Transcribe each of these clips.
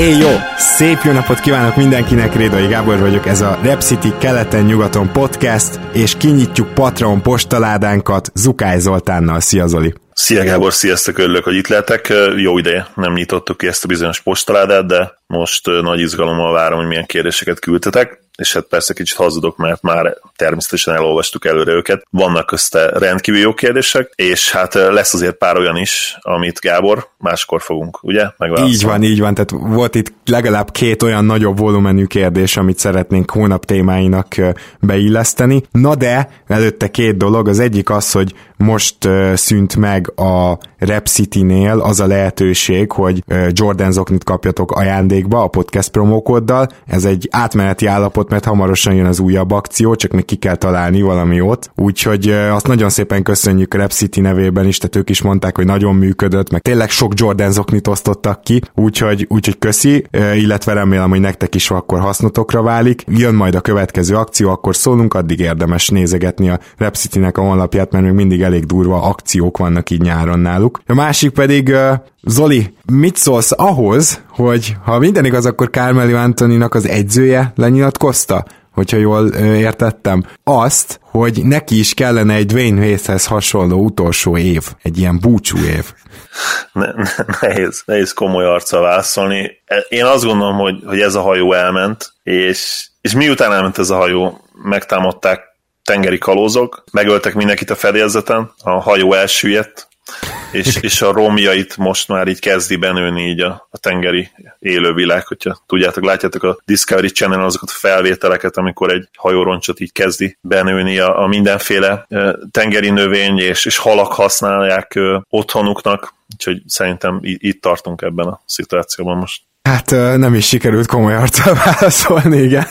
Éj jó! Szép jó napot kívánok mindenkinek, Rédai Gábor vagyok, ez a Rep City keleten-nyugaton podcast, és kinyitjuk Patreon postaládánkat Zukály Zoltánnal. Szia Zoli! Szia Gábor, sziasztok, örülök, hogy itt lehetek. Jó ideje nem nyitottuk ki ezt a bizonyos postaládát, de most nagy izgalommal várom, hogy milyen kérdéseket küldtetek és hát persze kicsit hazudok, mert már természetesen elolvastuk előre őket. Vannak közte rendkívül jó kérdések, és hát lesz azért pár olyan is, amit Gábor máskor fogunk, ugye? Így van, így van, tehát volt itt legalább két olyan nagyobb volumenű kérdés, amit szeretnénk hónap témáinak beilleszteni. Na de, előtte két dolog, az egyik az, hogy most szűnt meg a Rep City-nél az a lehetőség, hogy Jordan Zoknit kapjatok ajándékba a podcast promókoddal. Ez egy átmeneti állapot, mert hamarosan jön az újabb akció, csak még ki kell találni valami jót. Úgyhogy azt nagyon szépen köszönjük Rep City nevében is, tehát ők is mondták, hogy nagyon működött, meg tényleg sok Jordan Zoknit osztottak ki, úgyhogy, úgyhogy köszi, illetve remélem, hogy nektek is akkor hasznotokra válik. Jön majd a következő akció, akkor szólunk, addig érdemes nézegetni a Rep City-nek a honlapját, mert még mindig elég durva akciók vannak így nyáron náluk. A másik pedig, Zoli, mit szólsz ahhoz, hogy ha minden igaz, akkor Carmelo Antoninak az egyzője lenyilatkozta? hogyha jól értettem, azt, hogy neki is kellene egy Dwayne Wade-hez hasonló utolsó év, egy ilyen búcsú év. Ne, ne, nehéz, nehéz komoly arca válaszolni. E, én azt gondolom, hogy, hogy ez a hajó elment, és, és miután elment ez a hajó, megtámadták tengeri kalózok, megöltek mindenkit a fedélzeten, a hajó elsüllyedt, és, és a romjait most már így kezdi benőni így a, a tengeri élővilág, hogyha tudjátok, látjátok a Discovery Channel azokat a felvételeket, amikor egy hajóroncsot így kezdi benőni a, a mindenféle tengeri növény és, és halak használják otthonuknak, úgyhogy szerintem itt tartunk ebben a szituációban most. Hát nem is sikerült komoly arccal válaszolni, igen.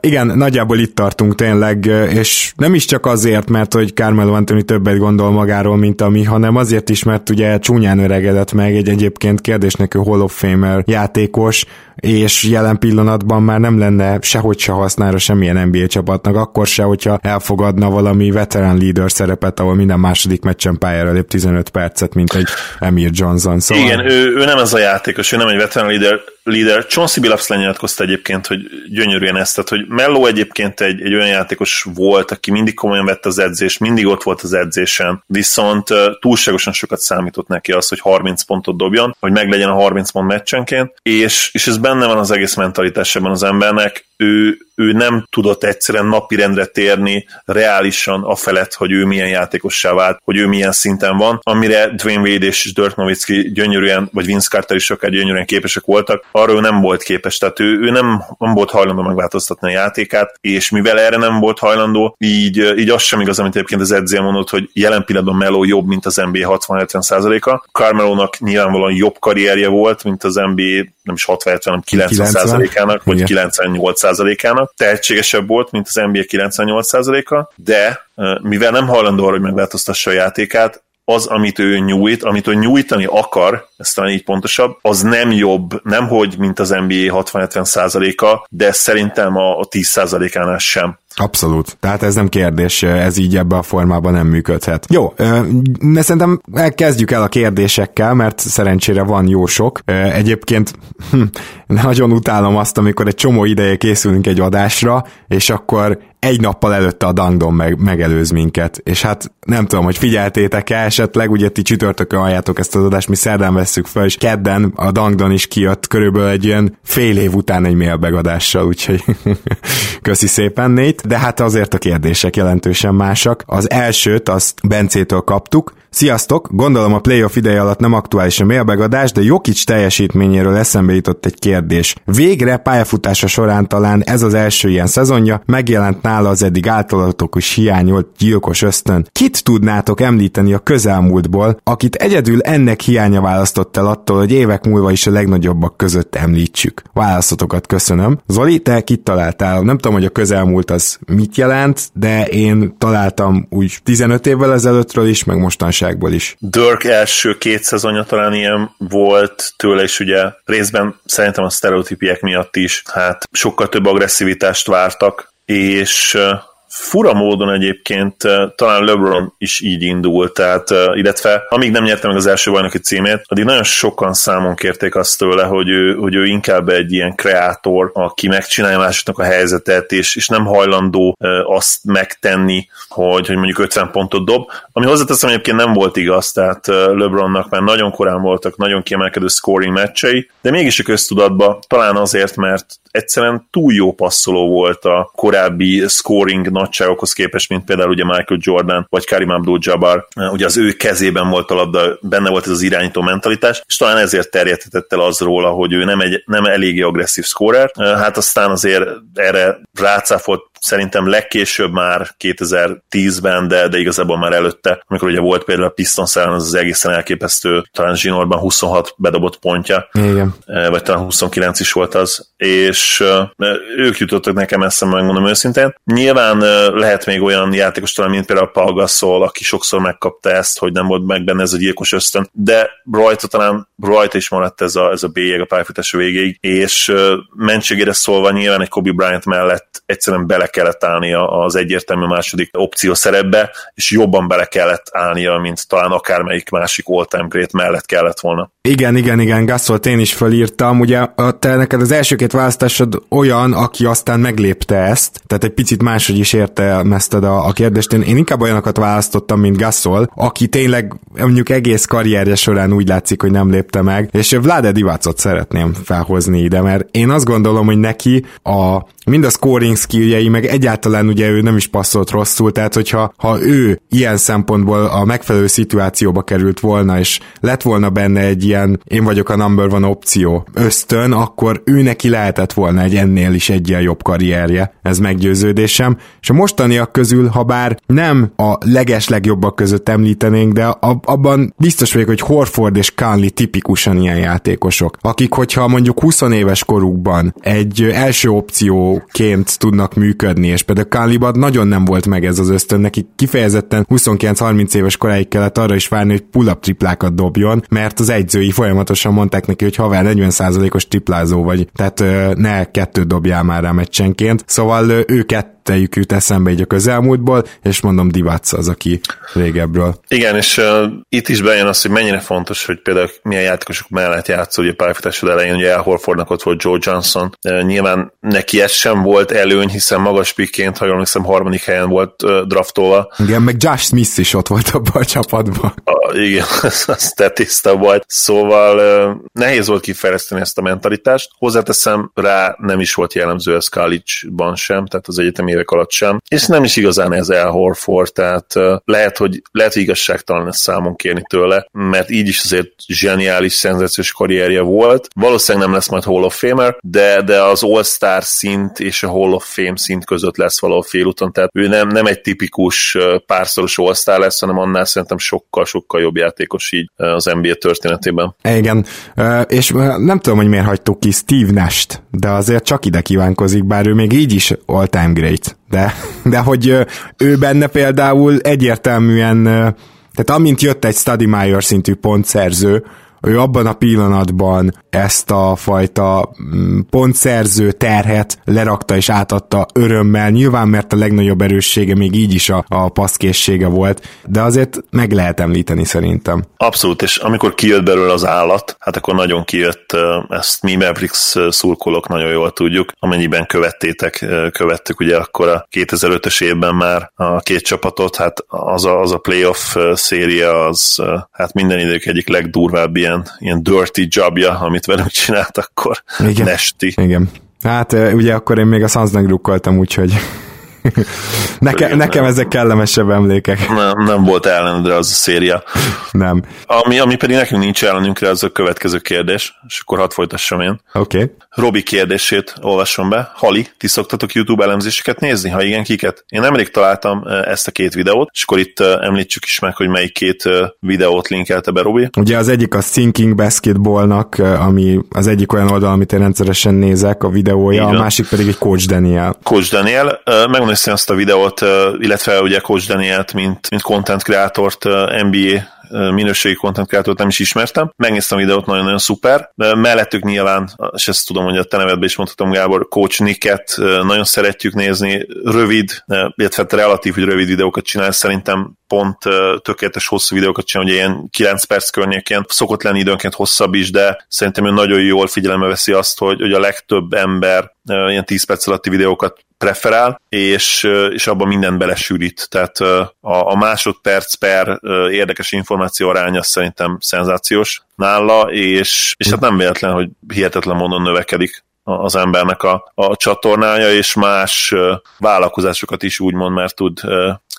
Igen, nagyjából itt tartunk tényleg, és nem is csak azért, mert hogy Carmelo Anthony többet gondol magáról, mint a mi, hanem azért is, mert ugye csúnyán öregedett meg egy egyébként kérdésnek Hall of Famer játékos, és jelen pillanatban már nem lenne sehogy se hasznára semmilyen NBA csapatnak, akkor se, hogyha elfogadna valami veteran leader szerepet, ahol minden második meccsen pályára lép 15 percet, mint egy Emir Johnson. Szóval... Igen, ő, ő nem ez a játékos, ő nem egy veteran leader, leader. Chauncey Billups lenyilatkozta egyébként, hogy gyönyörűen ezt, tehát, hogy Mello egyébként egy, egy olyan játékos volt, aki mindig komolyan vette az edzést, mindig ott volt az edzésen, viszont túlságosan sokat számított neki az, hogy 30 pontot dobjon, hogy meglegyen a 30 pont meccsenként, és, és ez benne van az egész mentalitásában az embernek, ő, ő nem tudott egyszerűen napirendre térni reálisan a felett, hogy ő milyen játékossá vált, hogy ő milyen szinten van, amire Dwayne Wade és Dirk Nowitzki gyönyörűen, vagy Vince Carter is sokkal gyönyörűen képesek voltak, arra ő nem volt képes, tehát ő, ő nem, nem volt hajlandó megváltoztatni a játékát, és mivel erre nem volt hajlandó, így, így az sem igaz, amit egyébként az edzél mondott, hogy jelen pillanatban Melo jobb, mint az NBA 60-70%-a. Carmelo-nak nyilvánvalóan jobb karrierje volt, mint az NBA nem is 60 hanem 90%-ának, vagy 98%-ának. Tehetségesebb volt, mint az NBA 98%-a, de mivel nem hajlandó arra, hogy megváltoztassa a játékát, az, amit ő nyújt, amit ő nyújtani akar, ez talán így pontosabb, az nem jobb, nem hogy, mint az NBA 60-70%-a, de szerintem a, a 10%-ánál sem. Abszolút. Tehát ez nem kérdés, ez így ebbe a formában nem működhet. Jó, de szerintem kezdjük el a kérdésekkel, mert szerencsére van jó sok. Egyébként hm, nagyon utálom azt, amikor egy csomó ideje készülünk egy adásra, és akkor egy nappal előtte a Dangdon meg, megelőz minket, és hát nem tudom, hogy figyeltétek-e esetleg, ugye ti csütörtökön halljátok ezt az adást, mi szerdán vesszük fel, és kedden a Dangdon is kijött körülbelül egy ilyen fél év után egy mailbegadással, úgyhogy köszi szépen Nate, de hát azért a kérdések jelentősen másak. Az elsőt azt Bencétől kaptuk, Sziasztok! Gondolom a playoff ideje alatt nem aktuális a mailbegadás, de Jokic teljesítményéről eszembe jutott egy kérdés. Végre pályafutása során talán ez az első ilyen szezonja, megjelent nála az eddig általatok is hiányolt gyilkos ösztön. Kit tudnátok említeni a közelmúltból, akit egyedül ennek hiánya választott el attól, hogy évek múlva is a legnagyobbak között említsük? Választotokat köszönöm. Zoli, te kit találtál? Nem tudom, hogy a közelmúlt az mit jelent, de én találtam úgy 15 évvel ezelőttről is, meg mostanságból is. Dirk első két szezonja talán ilyen volt tőle, és ugye részben szerintem a sztereotípiek miatt is, hát sokkal több agresszivitást vártak, és fura módon egyébként talán LeBron is így indult, tehát illetve amíg nem nyerte meg az első bajnoki címét, addig nagyon sokan számon kérték azt tőle, hogy ő, hogy ő inkább egy ilyen kreátor, aki megcsinálja másoknak a helyzetet, és, és nem hajlandó azt megtenni, hogy, hogy mondjuk 50 pontot dob, ami hozzáteszem egyébként nem volt igaz, tehát LeBronnak már nagyon korán voltak nagyon kiemelkedő scoring meccsei, de mégis a köztudatban talán azért, mert egyszerűen túl jó passzoló volt a korábbi scoring nagyságokhoz képest, mint például ugye Michael Jordan vagy Karim Abdul-Jabbar. Ugye az ő kezében volt a labda, benne volt ez az irányító mentalitás, és talán ezért terjedhetett el az róla, hogy ő nem, egy, nem eléggé agresszív scorer. Hát aztán azért erre rácáfolt szerintem legkésőbb már 2010-ben, de, de igazából már előtte, amikor ugye volt például a Pistons ellen az, az egészen elképesztő, talán Zsinórban 26 bedobott pontja, Igen. vagy talán 29 is volt az, és ők jutottak nekem eszembe, megmondom őszintén. Nyilván lehet még olyan játékos talán, mint például Paul Gasol, aki sokszor megkapta ezt, hogy nem volt meg benne ez a gyilkos ösztön, de rajta talán rajta is maradt ez a, ez a bélyeg a pályafutás végéig, és mentségére szólva nyilván egy Kobe Bryant mellett egyszerűen bele kellett állnia az egyértelmű második opció szerepbe, és jobban bele kellett állnia, mint talán akármelyik másik all-time great mellett kellett volna. Igen, igen, igen, Gasolt én is felírtam. Ugye te neked az első két választásod olyan, aki aztán meglépte ezt, tehát egy picit máshogy is értelmezted a, a kérdést. Én, én inkább olyanokat választottam, mint Gasol, aki tényleg mondjuk egész karrierje során úgy látszik, hogy nem lépte meg, és Vlade Divacot szeretném felhozni ide, mert én azt gondolom, hogy neki a mind a scoring skilljei, meg egyáltalán ugye ő nem is passzolt rosszul, tehát hogyha ha ő ilyen szempontból a megfelelő szituációba került volna, és lett volna benne egy ilyen én vagyok a number one opció ösztön, akkor ő neki lehetett volna egy ennél is egy ilyen jobb karrierje, ez meggyőződésem, és a mostaniak közül, ha bár nem a leges legjobbak között említenénk, de abban biztos vagyok, hogy Horford és Conley tipikusan ilyen játékosok, akik hogyha mondjuk 20 éves korukban egy első opcióként tudnak működni, és például Conleyban nagyon nem volt meg ez az ösztön, neki kifejezetten 29-30 éves koráig kellett arra is várni, hogy pull-up triplákat dobjon, mert az egyzői folyamatosan mondták neki, hogy haver 40%-os triplázó vagy, tehát ne kettőt dobjál már rá meccsenként. Szóval őket kettejük jut eszembe így a közelmúltból, és mondom Divac az, aki régebről. Igen, és uh, itt is bejön az, hogy mennyire fontos, hogy például milyen játékosok mellett játszol, ugye pályafutásod elején, ugye Al Horfordnak ott volt Joe Johnson, uh, nyilván neki ez sem volt előny, hiszen magas pikként, ha jól emlékszem, harmadik helyen volt uh, draftolva. Igen, meg Josh Smith is ott volt abban a csapatban. Uh, igen, az tiszta volt. Szóval uh, nehéz volt kifejleszteni ezt a mentalitást. Hozzáteszem, rá nem is volt jellemző ez college-ban sem, tehát az egyetemi évek alatt sem, és nem is igazán ez El Horford, tehát lehet, hogy, lehet, igazságtalan ezt számon kérni tőle, mert így is azért zseniális, szenzációs karrierje volt. Valószínűleg nem lesz majd Hall of Famer, de, de az All-Star szint és a Hall of Fame szint között lesz valahol félúton, tehát ő nem, nem egy tipikus párszoros All-Star lesz, hanem annál szerintem sokkal-sokkal jobb játékos így az NBA történetében. Igen, és nem tudom, hogy miért hagytuk ki Steve Nash-t, de azért csak ide kívánkozik, bár ő még így is all-time great de, de hogy ő benne például egyértelműen, tehát amint jött egy Study Meyer szintű pontszerző, ő abban a pillanatban ezt a fajta mm, pontszerző terhet lerakta és átadta örömmel, nyilván mert a legnagyobb erőssége még így is a, a paszkészsége volt, de azért meg lehet említeni szerintem. Abszolút, és amikor kijött belőle az állat, hát akkor nagyon kijött, ezt mi Mavericks szurkolók nagyon jól tudjuk, amennyiben követtétek, követtük ugye akkor a 2005-ös évben már a két csapatot, hát az a, az a playoff széria az hát minden idők egyik legdurvább ilyen ilyen, ilyen dirty jobja, amit velünk csinált akkor. Igen. Nesti. Igen. Hát ugye akkor én még a Sunsnak drukkoltam, úgyhogy Neke, nekem ezek kellemesebb emlékek. Nem, nem volt ellenedre az a széria. Nem. Ami, ami pedig nekünk nincs ellenünkre, az a következő kérdés, és akkor hadd folytassam én. Oké. Okay. Robi kérdését olvasom be. Hali, ti szoktatok YouTube elemzéseket nézni? Ha igen, kiket? Én nemrég találtam ezt a két videót, és akkor itt említsük is meg, hogy melyik két videót linkelte be Robi. Ugye az egyik a Thinking Basketballnak, ami az egyik olyan oldal, amit én rendszeresen nézek, a videója, a másik pedig egy Coach Daniel. Coach Daniel, megmondom azt a videót, illetve ugye Coach Danielt, mint, mint content creatort NBA minőségi content creator nem is ismertem. Megnéztem a videót, nagyon-nagyon szuper. Mellettük nyilván, és ezt tudom, hogy a te nevedben is mondhatom, Gábor, Coach Nicket nagyon szeretjük nézni, rövid, illetve hát relatív, hogy rövid videókat csinál, szerintem pont tökéletes hosszú videókat csinál, ugye ilyen 9 perc környékén szokott lenni időnként hosszabb is, de szerintem ő nagyon jól figyelembe veszi azt, hogy, hogy a legtöbb ember ilyen 10 perc alatti videókat preferál, és, és abban mindent belesűrít. Tehát a, a másodperc per érdekes információ aránya szerintem szenzációs nála, és, és hát nem véletlen, hogy hihetetlen módon növekedik az embernek a, a csatornája, és más vállalkozásokat is úgymond már tud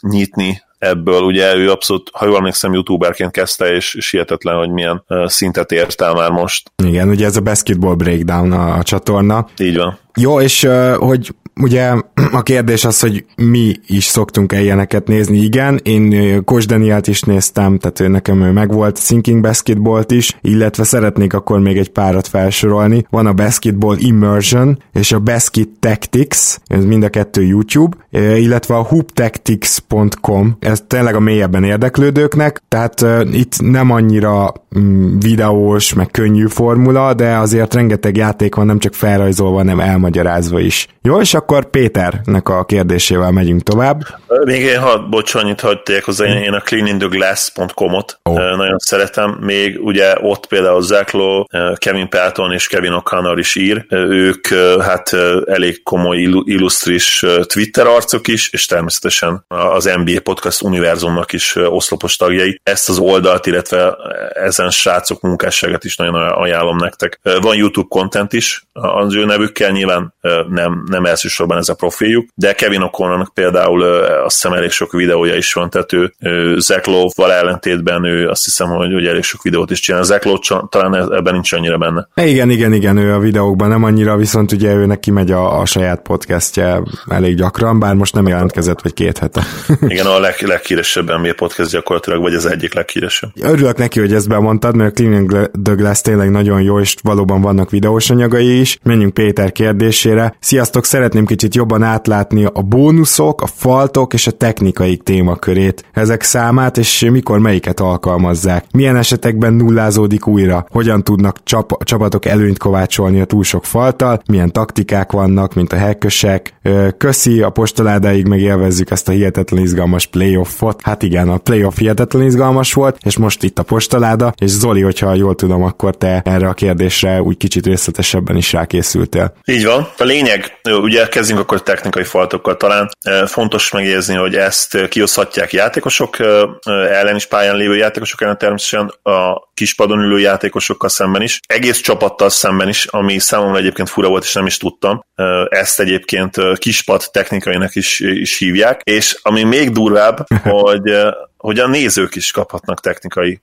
nyitni ebből. Ugye ő abszolút, ha jól emlékszem, youtuberként kezdte, és, és hihetetlen, hogy milyen szintet ért el már most. Igen, ugye ez a Basketball Breakdown a, a csatorna. Így van. Jó, és hogy ugye a kérdés az, hogy mi is szoktunk-e ilyeneket nézni. Igen, én Kos Danielt is néztem, tehát nekem ő megvolt, Thinking Basketballt is, illetve szeretnék akkor még egy párat felsorolni. Van a Basketball Immersion és a Basket Tactics, ez mind a kettő YouTube, illetve a hooptactics.com, ez tényleg a mélyebben érdeklődőknek, tehát itt nem annyira mm, videós, meg könnyű formula, de azért rengeteg játék van, nem csak felrajzolva, hanem elmagyarázva is. Jó, és akkor Péternek a kérdésével megyünk tovább. Még én, ha bocs, annyit hagyték hozzá, én a cleaningtheglass.com-ot oh. nagyon szeretem, még ugye ott például Lowe, Kevin Pelton és Kevin O'Connor is ír, ők hát elég komoly illusztris Twitter arcok is, és természetesen az NBA Podcast univerzumnak is oszlopos tagjai. Ezt az oldalt, illetve ezen srácok munkásságát is nagyon ajánlom nektek. Van YouTube content is az ő nevükkel, nyilván nem, nem elsősorban ez a profiljuk, de Kevin O'Connornak például azt hiszem elég sok videója is van, tehát ő, Zach Lowe-val ellentétben ő azt hiszem, hogy, hogy elég sok videót is csinál. Zach Lowe talán ebben nincs annyira benne. Igen, igen, igen, ő a videókban nem annyira, viszont ugye ő neki megy a, a saját podcastje elég gyakran, bár most nem jelentkezett, vagy két hete. igen, a leg, leghíresebb NBA podcast gyakorlatilag, vagy az egyik leghíresebb. Örülök neki, hogy ezt bemondtad, mert Cleaning the Glass tényleg nagyon jó, és valóban vannak videós anyagai is. Menjünk Péter kérdésére. Sziasztok, szeretném kicsit jobban átlátni a bónuszok, a faltok és a technikai témakörét, ezek számát, és mikor melyiket alkalmazzák. Milyen esetekben nullázódik újra? Hogyan tudnak csap- csapatok előnyt kovácsolni a túl sok faltal? Milyen taktikák vannak, mint a hekkösek? Köszi, a postaládáig megélvezzük ezt a hihetetlen izgalmas playoffot. Hát igen, a playoff hihetetlen izgalmas volt, és most itt a postaláda, és Zoli, hogyha jól tudom, akkor te erre a kérdésre úgy kicsit részletesebben is rákészültél. Így van. A lényeg, ugye kezdjünk akkor technikai faltokkal talán. Fontos megjegyezni, hogy ezt kioszhatják játékosok ellen is pályán lévő játékosok ellen természetesen a kispadon ülő játékosokkal szemben is, egész csapattal szemben is, ami számomra egyébként fura volt, és nem is tudtam. Ezt egyébként kispad technikainak is, is hívják, és ami még durvább, hogy, hogy a nézők is kaphatnak technikai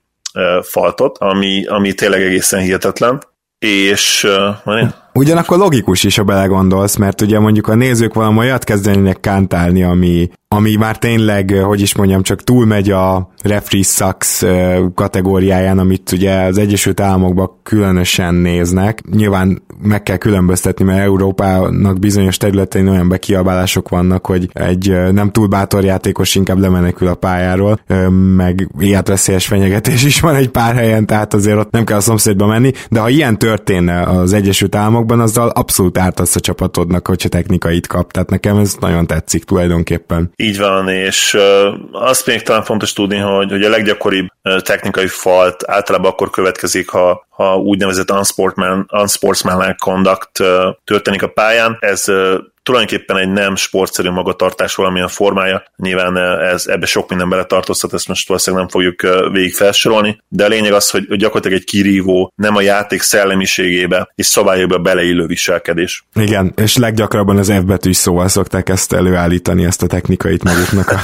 faltot, ami, ami tényleg egészen hihetetlen, és uh, Ugyanakkor logikus is, ha belegondolsz, mert ugye mondjuk a nézők valami olyat kezdenének kántálni, ami, ami már tényleg, hogy is mondjam, csak túlmegy a referee sucks kategóriáján, amit ugye az Egyesült Államokban különösen néznek. Nyilván meg kell különböztetni, mert Európának bizonyos területein olyan bekiabálások vannak, hogy egy nem túl bátor játékos inkább lemenekül a pályáról, meg életveszélyes fenyegetés is van egy pár helyen, tehát azért ott nem kell a szomszédba menni, de ha ilyen történne az Egyesült Államokban, azzal abszolút ártasz a csapatodnak, hogyha technikait kap, tehát nekem ez nagyon tetszik tulajdonképpen. Így van, és azt még talán fontos tudni, hogy, hogy a leggyakoribb technikai falt általában akkor következik, ha, ha úgynevezett unsportsman, unsportsmanlike conduct történik a pályán. Ez tulajdonképpen egy nem sportszerű magatartás valamilyen formája. Nyilván ez, ebbe sok minden beletartozhat, ezt most valószínűleg nem fogjuk végig felsorolni, de a lényeg az, hogy gyakorlatilag egy kirívó, nem a játék szellemiségébe és szabályokba beleillő viselkedés. Igen, és leggyakrabban az F betűs szóval szokták ezt előállítani, ezt a technikait maguknak.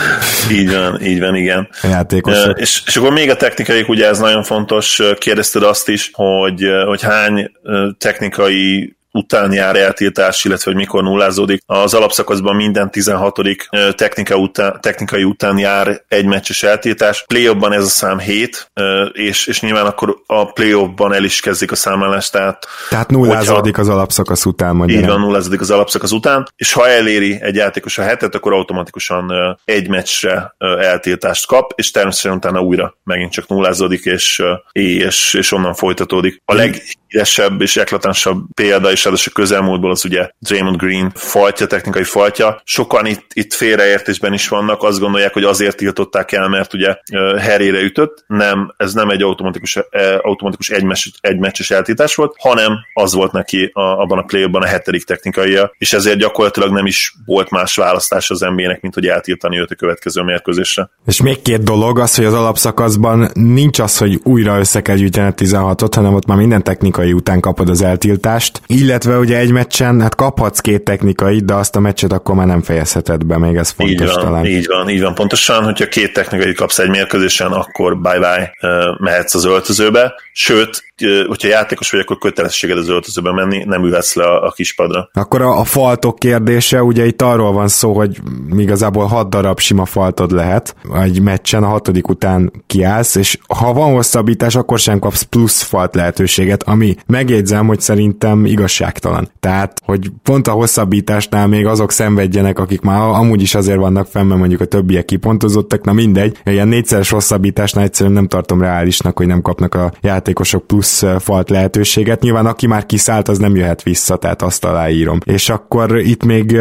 így van, így van, igen. A játékosok. És, és akkor még a technikai, ugye ez nagyon fontos, kérdezted azt is, hogy, hogy hány technikai után jár eltiltás, illetve hogy mikor nullázódik. Az alapszakaszban minden 16. Technika után, technikai után jár egy meccses eltiltás. Playoffban ez a szám 7, és, és nyilván akkor a playoffban el is kezdik a számlálást. Tehát, tehát nullázódik az alapszakasz után. Magyarán. Így van, nullázódik az alapszakasz után, és ha eléri egy játékos a hetet, akkor automatikusan egy meccsre eltiltást kap, és természetesen utána újra megint csak nullázódik, és, és, és onnan folytatódik. A leghíresebb és eklatánsabb példa, és ráadásul közelmúltból az ugye Draymond Green fajtja, technikai fajtja. Sokan itt, itt félreértésben is vannak, azt gondolják, hogy azért tiltották el, mert ugye herére ütött. Nem, ez nem egy automatikus, automatikus egy, meccs, egy meccses eltítás volt, hanem az volt neki a, abban a play a hetedik technikaia, és ezért gyakorlatilag nem is volt más választás az NBA-nek, mint hogy eltiltani őt a következő mérkőzésre. És még két dolog az, hogy az alapszakaszban nincs az, hogy újra össze kell gyűjteni 16-ot, hanem ott már minden technikai után kapod az eltiltást, illetve illetve ugye egy meccsen, hát kaphatsz két technikai, de azt a meccset akkor már nem fejezheted be, még ez fontos így van, talán. Így van, így van, pontosan, hogyha két technikai kapsz egy mérkőzésen, akkor bye-bye mehetsz az öltözőbe, sőt, hogyha játékos vagy, akkor kötelességed az öltözőbe menni, nem ülhetsz le a, a kispadra. Akkor a, a faltok kérdése, ugye itt arról van szó, hogy igazából hat darab sima faltod lehet egy meccsen, a hatodik után kiállsz, és ha van hosszabbítás, akkor sem kapsz plusz falt lehetőséget, ami megjegyzem, hogy szerintem igazságtalan. Tehát, hogy pont a hosszabbításnál még azok szenvedjenek, akik már amúgy is azért vannak fenn, mert mondjuk a többiek kipontozottak, na mindegy, ilyen négyszeres hosszabbításnál egyszerűen nem tartom reálisnak, hogy nem kapnak a játékosok plusz plusz falt lehetőséget. Nyilván aki már kiszállt, az nem jöhet vissza, tehát azt aláírom. És akkor itt még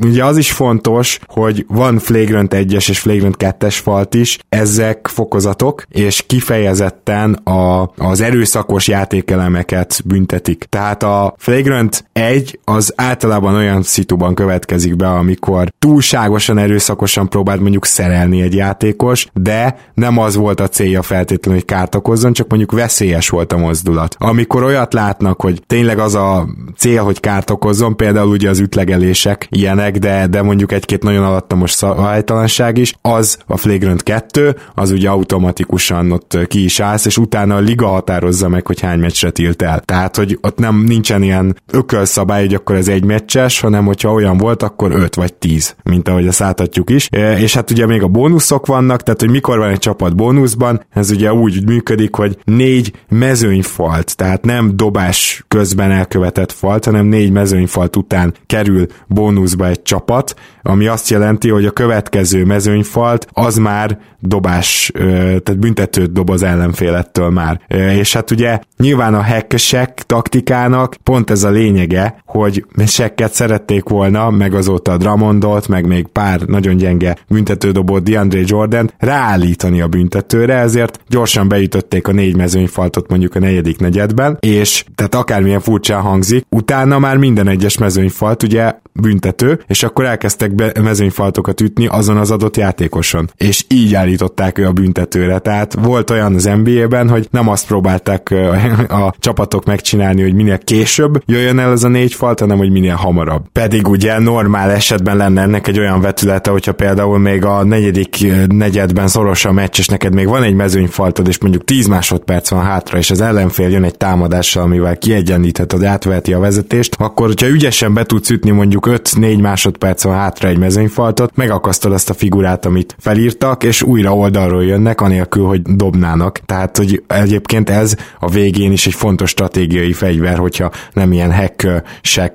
ugye az is fontos, hogy van flagrant 1-es és flagrant 2-es falt is, ezek fokozatok, és kifejezetten a, az erőszakos játékelemeket büntetik. Tehát a flagrant 1 az általában olyan szituban következik be, amikor túlságosan erőszakosan próbált mondjuk szerelni egy játékos, de nem az volt a célja feltétlenül, hogy kárt okozzon, csak mondjuk veszélyes volt a mozdulat. Amikor olyat látnak, hogy tényleg az a cél, hogy kárt okozzon, például ugye az ütlegelések ilyenek, de, de mondjuk egy-két nagyon alattomos szabálytalanság is, az a flagrant 2, az ugye automatikusan ott ki is állsz, és utána a liga határozza meg, hogy hány meccsre tilt el. Tehát, hogy ott nem nincsen ilyen ökölszabály, hogy akkor ez egy meccses, hanem hogyha olyan volt, akkor 5 vagy 10, mint ahogy ezt láthatjuk is. E, és hát ugye még a bónuszok vannak, tehát hogy mikor van egy csapat bónuszban, ez ugye úgy működik, hogy négy mezőny mezőnyfalt, tehát nem dobás közben elkövetett falt, hanem négy mezőnyfalt után kerül bónuszba egy csapat, ami azt jelenti, hogy a következő mezőnyfalt az már dobás, tehát büntetőt dob az ellenfélettől már. És hát ugye nyilván a hackesek taktikának pont ez a lényege, hogy sekket szerették volna, meg azóta a Drummondot, meg még pár nagyon gyenge büntetődobó DeAndre Jordan ráállítani a büntetőre, ezért gyorsan beütötték a négy mezőnyfaltot mondjuk a negyedik negyedben, és tehát akármilyen furcsán hangzik, utána már minden egyes mezőnyfalt ugye büntető, és akkor elkezdtek be mezőnyfaltokat ütni azon az adott játékoson. És így állították ő a büntetőre. Tehát volt olyan az NBA-ben, hogy nem azt próbálták a, a csapatok megcsinálni, hogy minél később jöjjön el ez a négy falt, hanem hogy minél hamarabb. Pedig ugye normál esetben lenne ennek egy olyan vetülete, hogyha például még a negyedik negyedben szoros a meccs, és neked még van egy mezőnyfaltod, és mondjuk 10 másodperc van hátra, és az ellenfél jön egy támadással, amivel kiegyenlítheted, átveheti a vezetést, akkor hogyha ügyesen be tudsz ütni mondjuk 5-4 másodperc van hátra egy mezőnyfaltot, megakasztod azt a figurát, amit felírtak, és újra oldalról jönnek, anélkül, hogy dobnának. Tehát, hogy egyébként ez a végén is egy fontos stratégiai fegyver, hogyha nem ilyen hack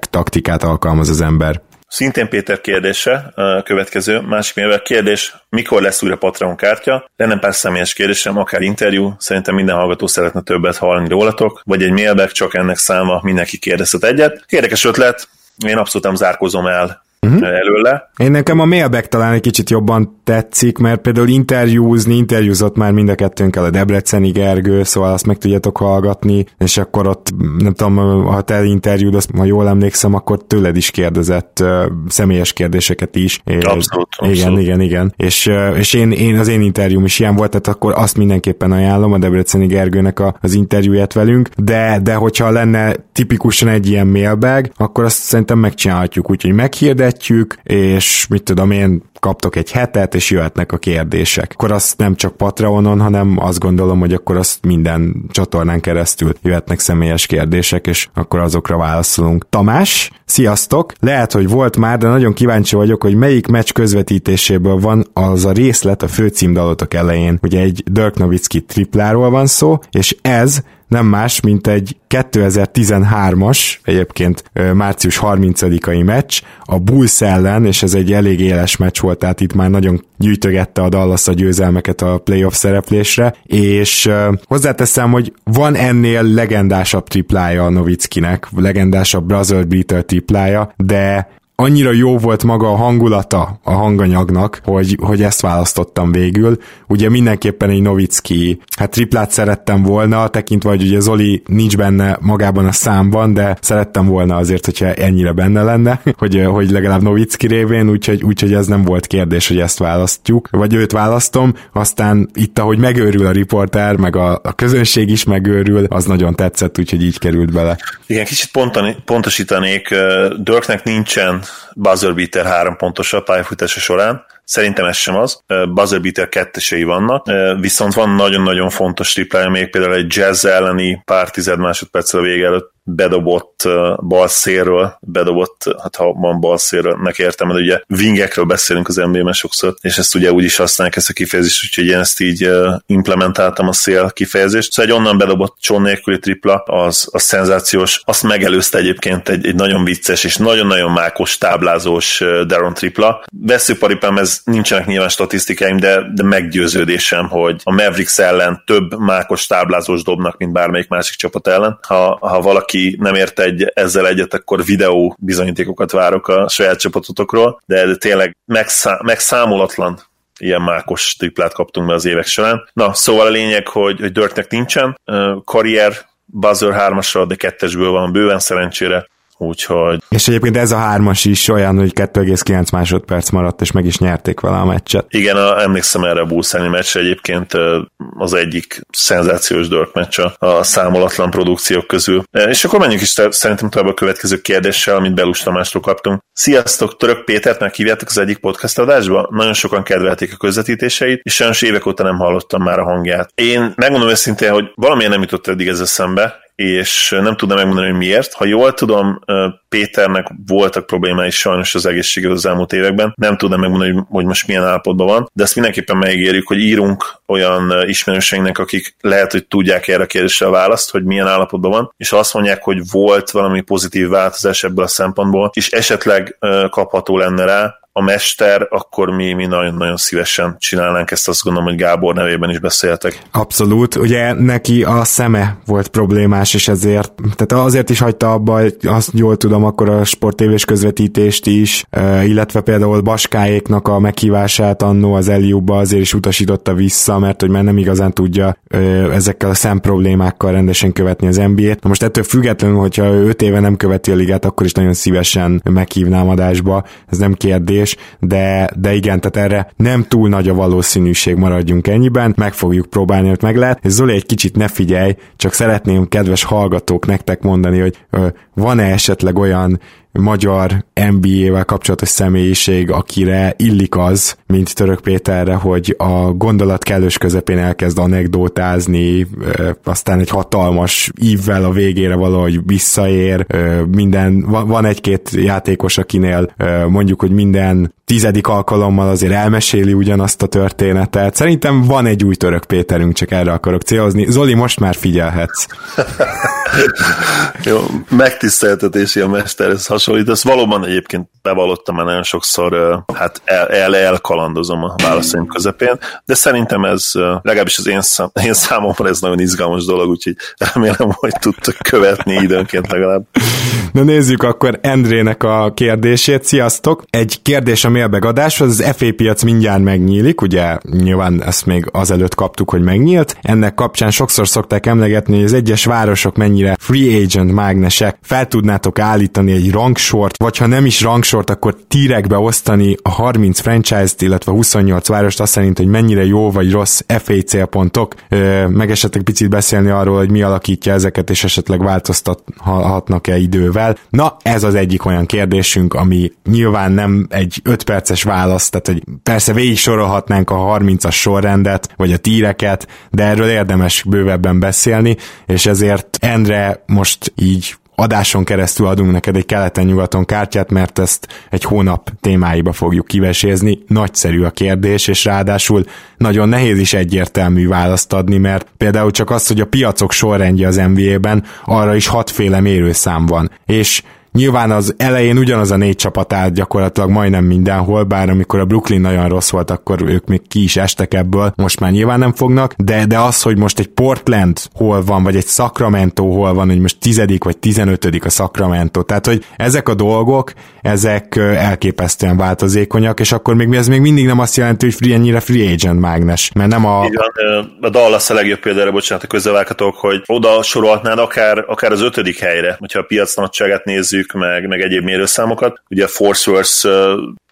taktikát alkalmaz az ember. Szintén Péter kérdése, a következő, másik mivel kérdés, mikor lesz újra Patreon kártya? Lenne pár személyes kérdésem, akár interjú, szerintem minden hallgató szeretne többet hallani rólatok, vagy egy mailback, csak ennek száma, mindenki kérdezhet egyet. Érdekes ötlet, én abszolút nem zárkozom el uh-huh. előle. Én nekem a mailback talán egy kicsit jobban tetszik, mert például interjúzni, interjúzott már mind a kettőnkkel a Debreceni Gergő, szóval azt meg tudjátok hallgatni, és akkor ott, nem tudom, ha te interjúd, azt ma jól emlékszem, akkor tőled is kérdezett uh, személyes kérdéseket is. És, abszolút, abszolút. Igen, igen, igen. És, uh, és én, én, az én interjúm is ilyen volt, tehát akkor azt mindenképpen ajánlom a Debreceni Gergőnek a, az interjúját velünk, de, de hogyha lenne tipikusan egy ilyen mailbag, akkor azt szerintem megcsinálhatjuk, úgyhogy meghirdetjük, és mit tudom én, kaptok egy hetet, és jöhetnek a kérdések. Akkor azt nem csak Patreonon, hanem azt gondolom, hogy akkor azt minden csatornán keresztül jöhetnek személyes kérdések, és akkor azokra válaszolunk. Tamás, sziasztok! Lehet, hogy volt már, de nagyon kíváncsi vagyok, hogy melyik meccs közvetítéséből van az a részlet a főcímdalotok elején. Ugye egy Dirk Nowitzki tripláról van szó, és ez nem más, mint egy 2013-as, egyébként március 30-ai meccs, a Bulls ellen, és ez egy elég éles meccs volt, tehát itt már nagyon gyűjtögette a Dallas a győzelmeket a playoff szereplésre, és hozzáteszem, hogy van ennél legendásabb triplája a Novickinek, legendásabb Brother Beater triplája, de annyira jó volt maga a hangulata a hanganyagnak, hogy, hogy ezt választottam végül. Ugye mindenképpen egy Novicki, hát triplát szerettem volna, tekintve, hogy ugye Zoli nincs benne magában a számban, de szerettem volna azért, hogyha ennyire benne lenne, hogy, hogy legalább Novicki révén, úgyhogy, úgyhogy ez nem volt kérdés, hogy ezt választjuk, vagy őt választom, aztán itt, ahogy megőrül a riporter, meg a, a közönség is megőrül, az nagyon tetszett, úgyhogy így került bele. Igen, kicsit pontani, pontosítanék, Dörknek nincsen buzzer beater három pontos a pályafutása során. Szerintem ez sem az. Buzzer beater kettesei vannak, viszont van nagyon-nagyon fontos triplája, még például egy jazz elleni pár tized másodperccel a vége előtt bedobott bal szélről, bedobott, hát ha van bal szélről, nek értem, de ugye wingekről beszélünk az NBA-ben sokszor, és ezt ugye úgy is használják ezt a kifejezést, úgyhogy én ezt így implementáltam a szél kifejezést. Szóval egy onnan bedobott cson nélküli tripla, az, az szenzációs. Azt megelőzte egyébként egy, egy nagyon vicces és nagyon-nagyon mákos táblázós Daron tripla. Veszőparipám ez nincsenek nyilván statisztikáim, de, de meggyőződésem, hogy a Mavericks ellen több mákos táblázós dobnak, mint bármelyik másik csapat ellen. Ha, ha valaki aki nem ért egy, ezzel egyet, akkor videó bizonyítékokat várok a saját csapatotokról, de tényleg megszá, megszámolatlan ilyen mákos triplát kaptunk be az évek során. Na, szóval a lényeg, hogy, hogy Dörtnek nincsen, karrier buzzer 3 de kettesből van bőven szerencsére, úgyhogy... És egyébként ez a hármas is olyan, hogy 2,9 másodperc maradt, és meg is nyerték vele a meccset. Igen, a, emlékszem erre a Bulls meccsre, egyébként az egyik szenzációs Dirk meccs a számolatlan produkciók közül. És akkor menjünk is szerintem tovább a következő kérdéssel, amit Belus Tamástól kaptunk. Sziasztok, Török Pétert meghívjátok az egyik podcast adásba? Nagyon sokan kedvelték a közvetítéseit, és sajnos évek óta nem hallottam már a hangját. Én megmondom őszintén, hogy valamilyen nem jutott eddig ez eszembe, és nem tudnám megmondani, hogy miért. Ha jól tudom, Péternek voltak problémái sajnos az egészsége az elmúlt években. Nem tudom megmondani, hogy most milyen állapotban van, de ezt mindenképpen megígérjük, hogy írunk olyan ismerőseinknek, akik lehet, hogy tudják erre a kérdésre a választ, hogy milyen állapotban van, és azt mondják, hogy volt valami pozitív változás ebből a szempontból, és esetleg kapható lenne rá, a mester, akkor mi, mi nagyon-nagyon szívesen csinálnánk ezt, azt gondolom, hogy Gábor nevében is beszéltek. Abszolút, ugye neki a szeme volt problémás, és ezért, tehát azért is hagyta abba, azt jól tudom, akkor a sportévés közvetítést is, illetve például Baskáéknak a meghívását annó az Eliubba azért is utasította vissza, mert hogy már nem igazán tudja ezekkel a szem problémákkal rendesen követni az NBA-t. Na most ettől függetlenül, hogyha ő 5 éve nem követi a ligát, akkor is nagyon szívesen meghívnám adásba, ez nem kérdés kérdés, de, de igen, tehát erre nem túl nagy a valószínűség, maradjunk ennyiben, meg fogjuk próbálni, hogy meg lehet. Zoli, egy kicsit ne figyelj, csak szeretném kedves hallgatók nektek mondani, hogy van-e esetleg olyan magyar NBA-vel kapcsolatos személyiség, akire illik az, mint Török Péterre, hogy a gondolat kellős közepén elkezd anekdótázni, aztán egy hatalmas ívvel a végére valahogy visszaér, minden, van egy-két játékos, akinél mondjuk, hogy minden tizedik alkalommal azért elmeséli ugyanazt a történetet. Szerintem van egy új török Péterünk, csak erre akarok célozni. Zoli, most már figyelhetsz. Jó, megtiszteltetési a mesterhez hasonlít. Ezt valóban egyébként bevallottam már nagyon sokszor, hát el, el, elkalandozom a válaszaim közepén, de szerintem ez legalábbis az én, szám, én számomra ez nagyon izgalmas dolog, úgyhogy remélem, hogy tudtok követni időnként legalább. Na nézzük akkor Endrének a kérdését. Sziasztok! Egy kérdés a mailbegadáshoz, az FA piac mindjárt megnyílik, ugye nyilván ezt még azelőtt kaptuk, hogy megnyílt. Ennek kapcsán sokszor szokták emlegetni, hogy az egyes városok mennyire free agent mágnesek. Fel tudnátok állítani egy rangsort, vagy ha nem is rangsort, akkor tírekbe osztani a 30 franchise-t, illetve 28 várost azt szerint, hogy mennyire jó vagy rossz FA célpontok. Meg esetleg picit beszélni arról, hogy mi alakítja ezeket, és esetleg változtathatnak-e idővel. Na, ez az egyik olyan kérdésünk, ami nyilván nem egy 5 perces válasz, tehát hogy persze végig sorolhatnánk a 30-as sorrendet, vagy a tíreket, de erről érdemes bővebben beszélni, és ezért Endre most így adáson keresztül adunk neked egy keleten-nyugaton kártyát, mert ezt egy hónap témáiba fogjuk kivesézni. Nagyszerű a kérdés, és ráadásul nagyon nehéz is egyértelmű választ adni, mert például csak az, hogy a piacok sorrendje az NBA-ben, arra is hatféle mérőszám van. És Nyilván az elején ugyanaz a négy csapat állt gyakorlatilag majdnem mindenhol, bár amikor a Brooklyn nagyon rossz volt, akkor ők még ki is estek ebből, most már nyilván nem fognak, de, de az, hogy most egy Portland hol van, vagy egy Sacramento hol van, hogy most tizedik vagy tizenötödik a Sacramento, tehát hogy ezek a dolgok, ezek elképesztően változékonyak, és akkor még ez még mindig nem azt jelenti, hogy free, ennyire free agent mágnes, mert nem a... Igen, a Dallas a legjobb példára, bocsánat, a hogy oda sorolhatnád akár, akár az ötödik helyre, hogyha a piac nagyságát nézzük, meg, meg egyéb mérőszámokat. Ugye a Forceworth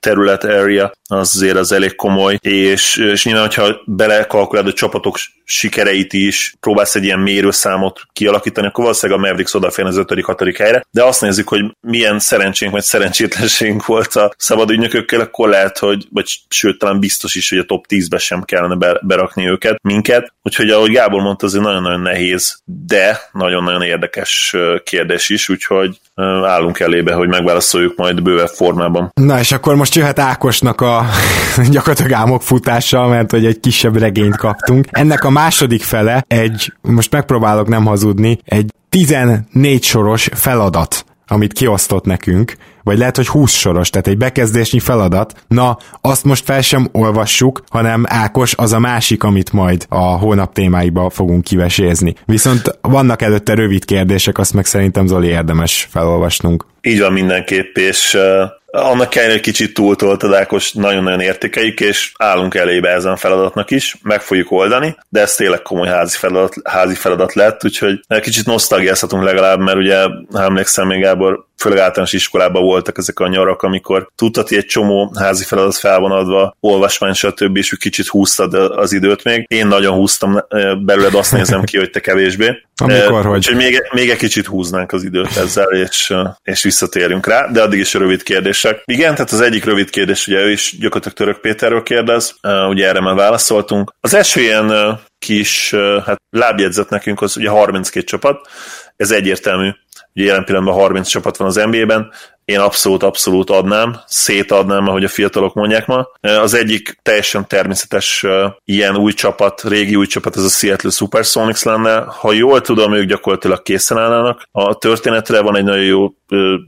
terület area, az azért az elég komoly, és, és nyilván, hogyha belekalkulálod a csapatok sikereit is, próbálsz egy ilyen mérőszámot kialakítani, akkor valószínűleg a Mavericks odafér az 5.-6. helyre, de azt nézzük, hogy milyen szerencsénk vagy szerencsétlenségünk volt a szabad ügynökökkel, akkor lehet, hogy, vagy sőt, talán biztos is, hogy a top 10-be sem kellene berakni őket, minket. Úgyhogy ahogy Gábor mondta, azért nagyon-nagyon nehéz, de nagyon-nagyon érdekes kérdés is, úgyhogy állunk elébe, hogy megválaszoljuk majd bővebb formában. Na és akkor most jöhet Ákosnak a gyakorlatilag álmok futása, mert hogy egy kisebb regényt kaptunk. Ennek a második fele egy, most megpróbálok nem hazudni, egy 14 soros feladat amit kiosztott nekünk, vagy lehet, hogy 20 soros, tehát egy bekezdésnyi feladat. Na, azt most fel sem olvassuk, hanem Ákos az a másik, amit majd a hónap témáiba fogunk kivesézni. Viszont vannak előtte rövid kérdések, azt meg szerintem Zoli érdemes felolvasnunk. Így van mindenképp, és annak hogy kicsit túltoltad, Ákos, nagyon-nagyon értékeljük, és állunk elébe ezen feladatnak is, meg fogjuk oldani, de ez tényleg komoly házi feladat, házi feladat lett, úgyhogy kicsit nosztalgiázhatunk legalább, mert ugye, emlékszem még Gábor, főleg általános iskolában voltak ezek a nyarak, amikor tudtad, egy csomó házi feladat fel van adva, olvasmány, stb., és kicsit húztad az időt még. Én nagyon húztam belőled, azt nézem ki, hogy te kevésbé. Amikor, hogy... Úgyhogy még, még egy kicsit húznánk az időt ezzel, és, és visszatérünk rá, de addig is a rövid kérdések. Igen, tehát az egyik rövid kérdés, ugye ő is gyakorlatilag Török Péterről kérdez, ugye erre már válaszoltunk. Az első ilyen kis hát lábjegyzet nekünk az ugye 32 csapat, ez egyértelmű, Ugye jelen pillanatban 30 csapat van az NBA-ben, én abszolút, abszolút adnám, szétadnám, ahogy a fiatalok mondják ma. Az egyik teljesen természetes ilyen új csapat, régi új csapat, ez a Seattle Supersonics lenne. Ha jól tudom, ők gyakorlatilag készen állnának. A történetre van egy nagyon jó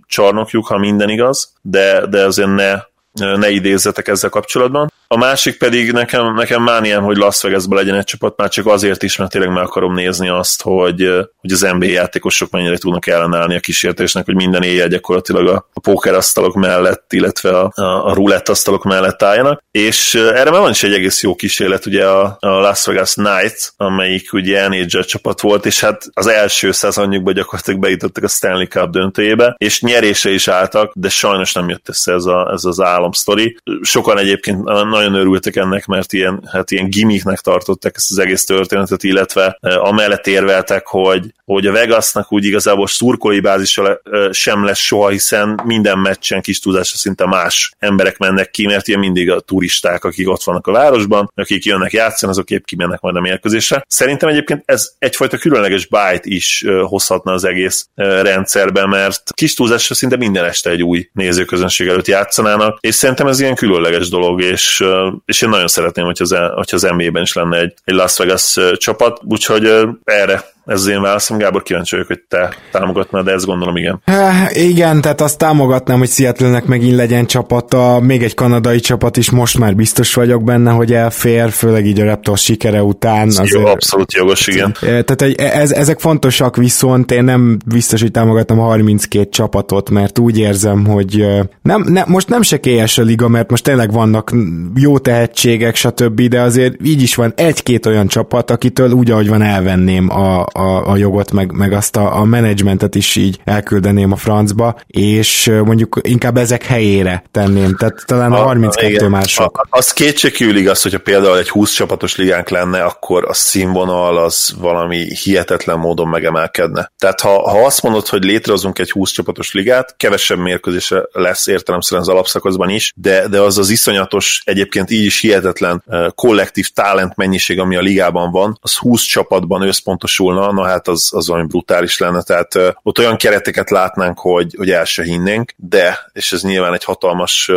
csarnokjuk, ha minden igaz, de, de azért ne ne idézzetek ezzel kapcsolatban. A másik pedig nekem, nekem mániám, hogy Las Vegasban legyen egy csapat, már csak azért is, mert tényleg meg akarom nézni azt, hogy, hogy az NBA játékosok mennyire tudnak ellenállni a kísértésnek, hogy minden éjjel gyakorlatilag a, a pókerasztalok mellett, illetve a, a, a roulette asztalok mellett álljanak. És erre már van is egy egész jó kísérlet, ugye a, a Las Vegas Knights, amelyik ugye NHL csapat volt, és hát az első szezonjukban gyakorlatilag bejutottak a Stanley Cup döntőjébe, és nyerése is álltak, de sajnos nem jött össze ez, a, ez az álomsztori. Sokan egyébként nagyon örültek ennek, mert ilyen, hát ilyen gimmicknek tartották ezt az egész történetet, illetve amellett érveltek, hogy, hogy a Vegasnak úgy igazából szurkolói bázisa sem lesz soha, hiszen minden meccsen kis tudásra szinte más emberek mennek ki, mert ilyen mindig a turisták, akik ott vannak a városban, akik jönnek játszani, azok épp kimennek majd a mérkőzésre. Szerintem egyébként ez egyfajta különleges bájt is hozhatna az egész rendszerbe, mert kis túlzásra szinte minden este egy új nézőközönség előtt játszanának, és szerintem ez ilyen különleges dolog, és és én nagyon szeretném, hogy az, e, hogy az NBA-ben is lenne egy, egy Las Vegas csapat, úgyhogy erre Ez az én válaszom, Gábor, kíváncsi vagyok, hogy te támogatnád, de ezt gondolom, igen. Há, igen, tehát azt támogatnám, hogy seattle megint legyen csapata, még egy kanadai csapat is, most már biztos vagyok benne, hogy elfér, főleg így a Raptors sikere után. Azért, Jó, abszolút jogos, igen. Tehát egy, ez, ezek fontosak, viszont én nem biztos, hogy támogatom a 32 csapatot, mert úgy érzem, hogy nem, nem, most nem sekélyes a liga, mert most tényleg vannak jó tehetségek, stb., de azért így is van egy-két olyan csapat, akitől úgy, ahogy van elvenném a, a, a jogot, meg, meg azt a, a menedzsmentet is így elküldeném a francba, és mondjuk inkább ezek helyére tenném, tehát talán a, a 32 igen. már sok. A, az kétségkívül igaz, hogyha például egy 20 csapatos ligánk lenne, akkor a színvonal az valami hihetetlen módon megemelkedne. Tehát ha, ha azt mondod, hogy létrehozunk egy 20 csapatos ligát, kevesebb mérkőzés lesz értelemszerűen az alapszakaszban is, de, de az az iszonyatos, egyébként így is hihetetlen kollektív talent mennyiség, ami a ligában van, az 20 csapatban összpontosulna, na hát az, az valami brutális lenne, tehát ott olyan kereteket látnánk, hogy, hogy el se hinnénk, de, és ez nyilván egy hatalmas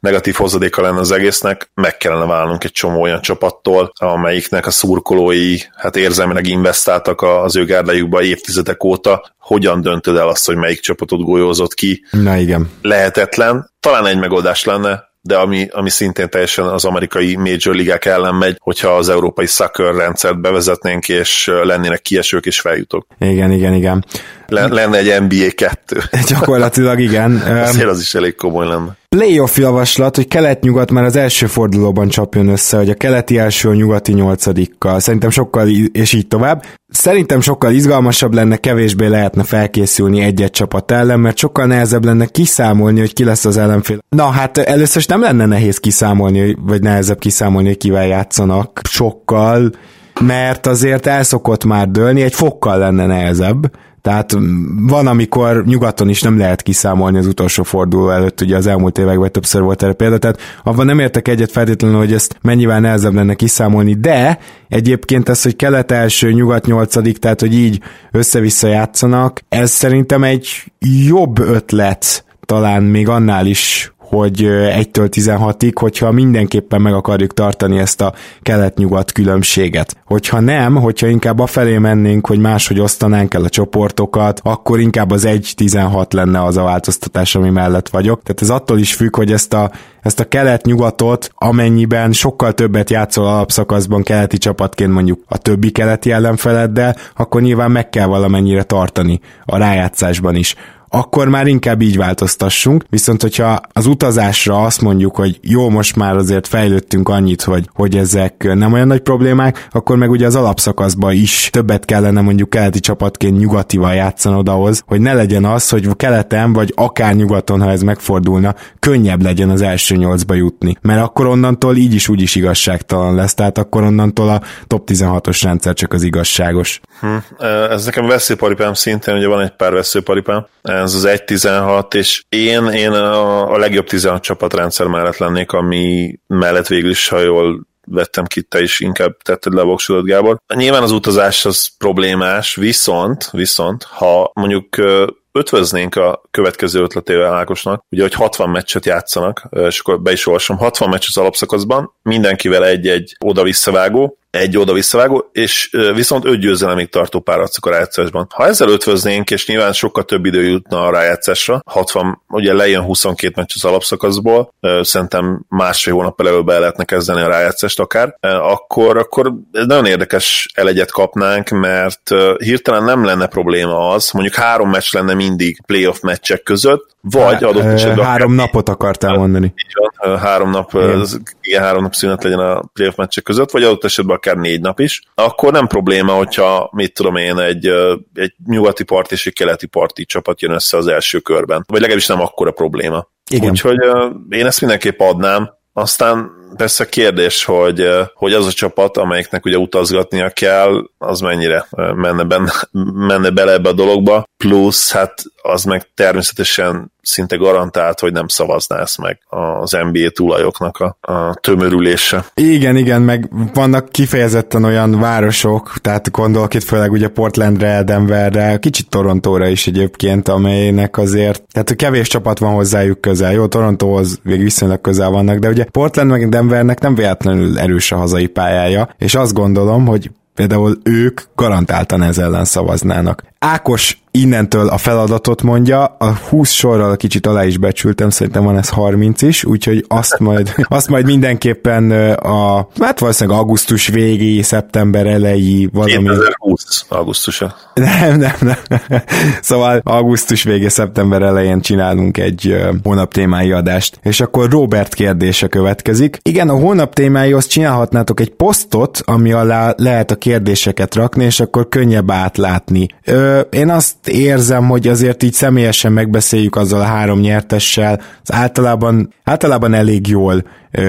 negatív hozadéka lenne az egésznek, meg kellene válnunk egy csomó olyan csapattól, amelyiknek a szurkolói hát érzelmileg investáltak az ő gárdájukba évtizedek óta, hogyan döntöd el azt, hogy melyik csapatot golyózott ki? Na igen. Lehetetlen. Talán egy megoldás lenne, de ami, ami szintén teljesen az amerikai major ligák ellen megy, hogyha az európai soccer rendszert bevezetnénk, és lennének kiesők és feljutók. Igen, igen, igen. Lenne egy NBA 2. Gyakorlatilag igen. Azért az is elég komoly lenne. Playoff javaslat, hogy kelet-nyugat már az első fordulóban csapjon össze, hogy a keleti első a nyugati nyolcadikkal. Szerintem sokkal, és így tovább. Szerintem sokkal izgalmasabb lenne, kevésbé lehetne felkészülni egy-egy csapat ellen, mert sokkal nehezebb lenne kiszámolni, hogy ki lesz az ellenfél. Na hát először is nem lenne nehéz kiszámolni, vagy nehezebb kiszámolni, hogy kivel játszanak. Sokkal, mert azért elszokott már dőlni, egy fokkal lenne nehezebb tehát van, amikor nyugaton is nem lehet kiszámolni az utolsó forduló előtt, ugye az elmúlt években többször volt erre példa, tehát abban nem értek egyet feltétlenül, hogy ezt mennyivel nehezebb lenne kiszámolni, de egyébként ez, hogy kelet első, nyugat nyolcadik, tehát hogy így össze-vissza játszanak, ez szerintem egy jobb ötlet talán még annál is, hogy 1-től 16-ig, hogyha mindenképpen meg akarjuk tartani ezt a kelet-nyugat különbséget. Hogyha nem, hogyha inkább afelé mennénk, hogy máshogy osztanánk el a csoportokat, akkor inkább az 1-16 lenne az a változtatás, ami mellett vagyok. Tehát ez attól is függ, hogy ezt a, ezt a kelet-nyugatot, amennyiben sokkal többet játszol alapszakaszban keleti csapatként mondjuk a többi keleti ellenfeleddel, akkor nyilván meg kell valamennyire tartani a rájátszásban is akkor már inkább így változtassunk. Viszont, hogyha az utazásra azt mondjuk, hogy jó, most már azért fejlődtünk annyit, hogy, hogy ezek nem olyan nagy problémák, akkor meg ugye az alapszakaszban is többet kellene mondjuk keleti csapatként nyugatival játszanod ahhoz, hogy ne legyen az, hogy keleten vagy akár nyugaton, ha ez megfordulna, könnyebb legyen az első nyolcba jutni. Mert akkor onnantól így is úgy is igazságtalan lesz, tehát akkor onnantól a top 16-os rendszer csak az igazságos. Hm. Ez nekem veszőparipám szintén, ugye van egy pár veszőparipám, ez az 1-16, és én, én a, a legjobb 16 csapatrendszer mellett lennék, ami mellett végül is, ha jól vettem ki, te is inkább tetted le voksodat, Gábor. Nyilván az utazás az problémás, viszont, viszont, ha mondjuk ötvöznénk a következő ötletével Ákosnak, ugye, hogy 60 meccset játszanak, és akkor be is olvasom, 60 meccs az alapszakaszban, mindenkivel egy-egy oda-visszavágó, egy oda visszavágó, és viszont öt győzelemig tartó páratszok a rájátszásban. Ha ezzel ötvöznénk, és nyilván sokkal több idő jutna a rájátszásra, 60, ugye lejön 22 meccs az alapszakaszból, szerintem másfél hónap előbb be lehetne kezdeni a rájátszást akár, akkor, akkor nagyon érdekes elegyet kapnánk, mert hirtelen nem lenne probléma az, mondjuk három meccs lenne mindig playoff meccsek között, vagy adott esetben... Három napot akartál mondani. Így van, három nap, igen, három nap szünet legyen a playoff meccsek között, vagy adott esetben akár négy nap is, akkor nem probléma, hogyha, mit tudom én, egy, egy nyugati part és egy keleti parti csapat jön össze az első körben. Vagy legalábbis nem akkora probléma. Igen. Úgyhogy én ezt mindenképp adnám. Aztán persze kérdés, hogy, hogy az a csapat, amelyiknek ugye utazgatnia kell, az mennyire menne, benne, menne bele ebbe a dologba, plusz hát az meg természetesen szinte garantált, hogy nem szavazná ezt meg az NBA tulajoknak a, a tömörülése. Igen, igen, meg vannak kifejezetten olyan városok, tehát gondolok itt főleg ugye Portlandre, Denverre, kicsit Torontóra is egyébként, amelynek azért, tehát kevés csapat van hozzájuk közel. Jó, Torontóhoz még viszonylag közel vannak, de ugye Portland meg Denvernek nem véletlenül erős a hazai pályája, és azt gondolom, hogy például ők garantáltan ez ellen szavaznának. Ákos innentől a feladatot mondja, a 20 sorral kicsit alá is becsültem, szerintem van ez 30 is, úgyhogy azt majd, azt majd mindenképpen a, hát valószínűleg augusztus végi, szeptember elejé valami. 2020 augusztusa. Nem, nem, nem. Szóval augusztus vége, szeptember elején csinálunk egy hónap témái adást. És akkor Robert kérdése következik. Igen, a hónap témáihoz csinálhatnátok egy posztot, ami alá lehet a kérdéseket rakni, és akkor könnyebb átlátni. Ö, én azt érzem, hogy azért így személyesen megbeszéljük azzal a három nyertessel, az általában, általában elég jól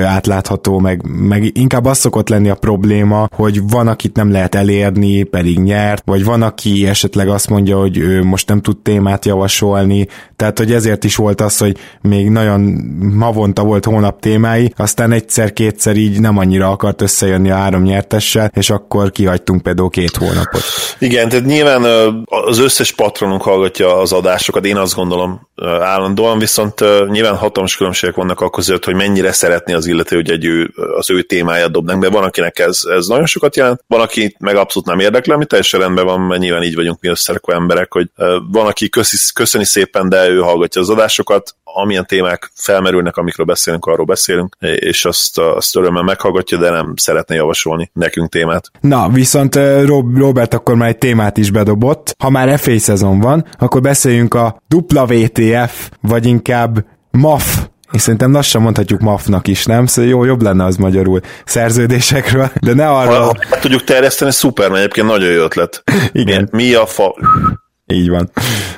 átlátható, meg, meg inkább az szokott lenni a probléma, hogy van, akit nem lehet elérni, pedig nyert, vagy van, aki esetleg azt mondja, hogy ő most nem tud témát javasolni, tehát hogy ezért is volt az, hogy még nagyon havonta volt hónap témái, aztán egyszer-kétszer így nem annyira akart összejönni a három nyertessel, és akkor kihagytunk például két hónapot. Igen, tehát nyilván az összes patronunk hallgatja az adásokat, én azt gondolom állandóan, viszont nyilván hatalmas különbségek vannak akkor között, hogy mennyire szeretné az illető, hogy egy ő, az ő témáját dobnak be. Van, akinek ez, ez nagyon sokat jelent, van, aki meg abszolút nem érdekel, ami teljesen rendben van, mert nyilván így vagyunk mi összerekvő emberek, hogy van, aki köszi, köszöni szépen, de ő hallgatja az adásokat, amilyen témák felmerülnek, amikről beszélünk, arról beszélünk, és azt, azt örömmel meghallgatja, de nem szeretne javasolni nekünk témát. Na, viszont Robert akkor már egy témát is bedobott. Ha már FA szezon van, akkor beszéljünk a WTF, vagy inkább MAF és szerintem lassan mondhatjuk MAF-nak is, nem? Szóval jó, jobb lenne az magyarul szerződésekről, de ne arra... Ha, ha tudjuk terjeszteni, szuper, mert egyébként nagyon jó ötlet. Igen. Mi, mi a fa... Így van.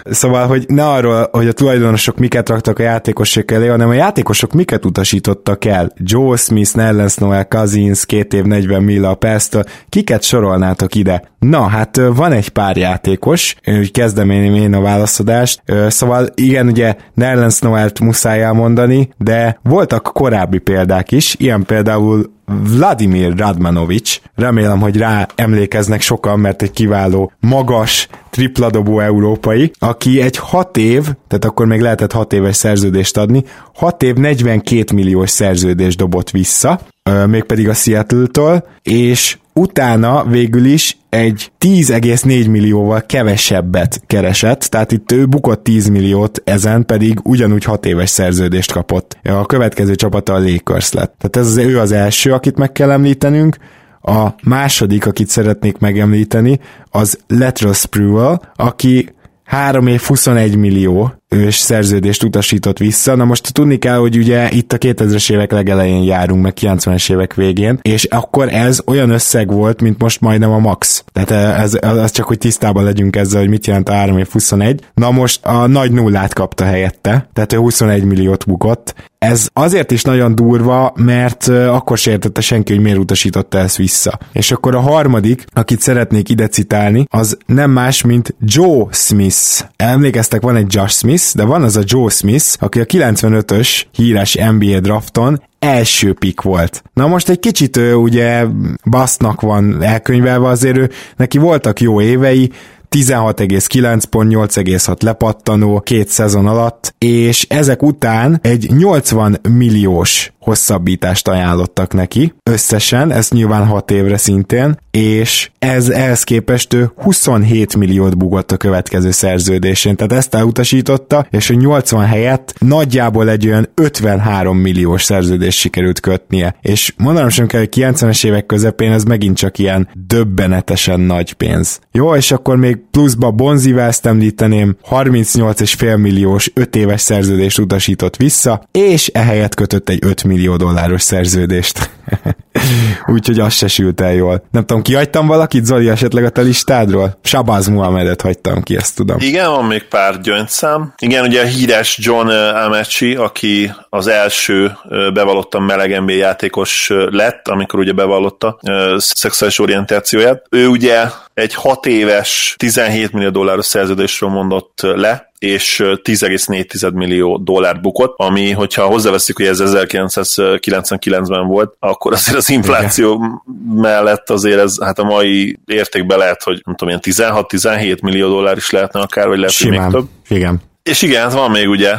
Szóval, hogy ne arról, hogy a tulajdonosok miket raktak a játékosok elé, hanem a játékosok miket utasítottak el. Joe Smith, Nellens Noel, Cousins, két év 40 milla a perctől. Kiket sorolnátok ide? Na, hát van egy pár játékos, úgy kezdem én, én a válaszadást. Szóval igen, ugye Nellens Noelt muszáj elmondani, de voltak korábbi példák is, ilyen például Vladimir Radmanovic, remélem, hogy rá emlékeznek sokan, mert egy kiváló, magas, tripladobó európai, aki egy 6 év, tehát akkor még lehetett 6 éves szerződést adni, 6 év 42 milliós szerződést dobott vissza, mégpedig a Seattle-től, és utána végül is egy 10,4 millióval kevesebbet keresett, tehát itt ő bukott 10 milliót, ezen pedig ugyanúgy 6 éves szerződést kapott. A következő csapata a Lakers lett. Tehát ez az, ő az első, akit meg kell említenünk, a második, akit szeretnék megemlíteni, az Lateral Sprewell, aki 3 év 21 millió ős szerződést utasított vissza. Na most tudni kell, hogy ugye itt a 2000-es évek legelején járunk, meg 90-es évek végén, és akkor ez olyan összeg volt, mint most majdnem a max. Tehát ez, ez csak, hogy tisztában legyünk ezzel, hogy mit jelent a 3 év 21. Na most a nagy nullát kapta helyette, tehát ő 21 milliót bukott. Ez azért is nagyon durva, mert akkor se értette senki, hogy miért utasította ezt vissza. És akkor a harmadik, akit szeretnék ide citálni, az nem más, mint Joe Smith. Emlékeztek, van egy Josh Smith, Smith, de van az a Joe Smith, aki a 95-ös híres NBA drafton első pick volt. Na most egy kicsit ő ugye basznak van elkönyvelve, azért ő, neki voltak jó évei, 16,9 pont, 8,6 lepattanó két szezon alatt, és ezek után egy 80 milliós hosszabbítást ajánlottak neki, összesen, ez nyilván 6 évre szintén, és ez ehhez képest ő 27 milliót bugott a következő szerződésén, tehát ezt elutasította, és a 80 helyett nagyjából egy olyan 53 milliós szerződést sikerült kötnie, és mondanom sem kell, hogy 90-es évek közepén ez megint csak ilyen döbbenetesen nagy pénz. Jó, és akkor még pluszba Bonzivel ezt említeném, 38,5 milliós 5 éves szerződést utasított vissza, és ehelyett kötött egy 5 millió dolláros szerződést. Úgyhogy az se sült el jól. Nem tudom, kihagytam valakit, Zoli, esetleg a te listádról? Shabazz Muhammedet hagytam ki, ezt tudom. Igen, van még pár gyöngyszám. Igen, ugye a híres John Amechi, aki az első bevallottan meleg NBA játékos lett, amikor ugye bevallotta szexuális orientációját. Ő ugye egy 6 éves, 17 millió dolláros szerződésről mondott le, és 10,4 millió dollárt bukott, ami, hogyha hozzáveszik, hogy ez 1999-ben volt, akkor azért az infláció Igen. mellett azért ez, hát a mai értékben lehet, hogy nem tudom, ilyen 16-17 millió dollár is lehetne akár, vagy lehet, Simán. hogy még több. Igen. És igen, hát van még ugye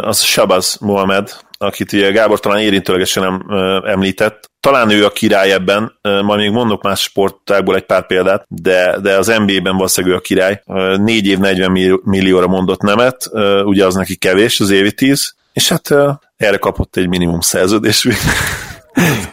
az Shabazz Mohamed, akit ugye Gábor talán érintőlegesen nem említett, talán ő a király ebben, majd még mondok más sportágból egy pár példát, de, de az NBA-ben valószínűleg ő a király. Négy év 40 millióra mondott nemet, ugye az neki kevés, az évi 10, és hát erre kapott egy minimum szerződést.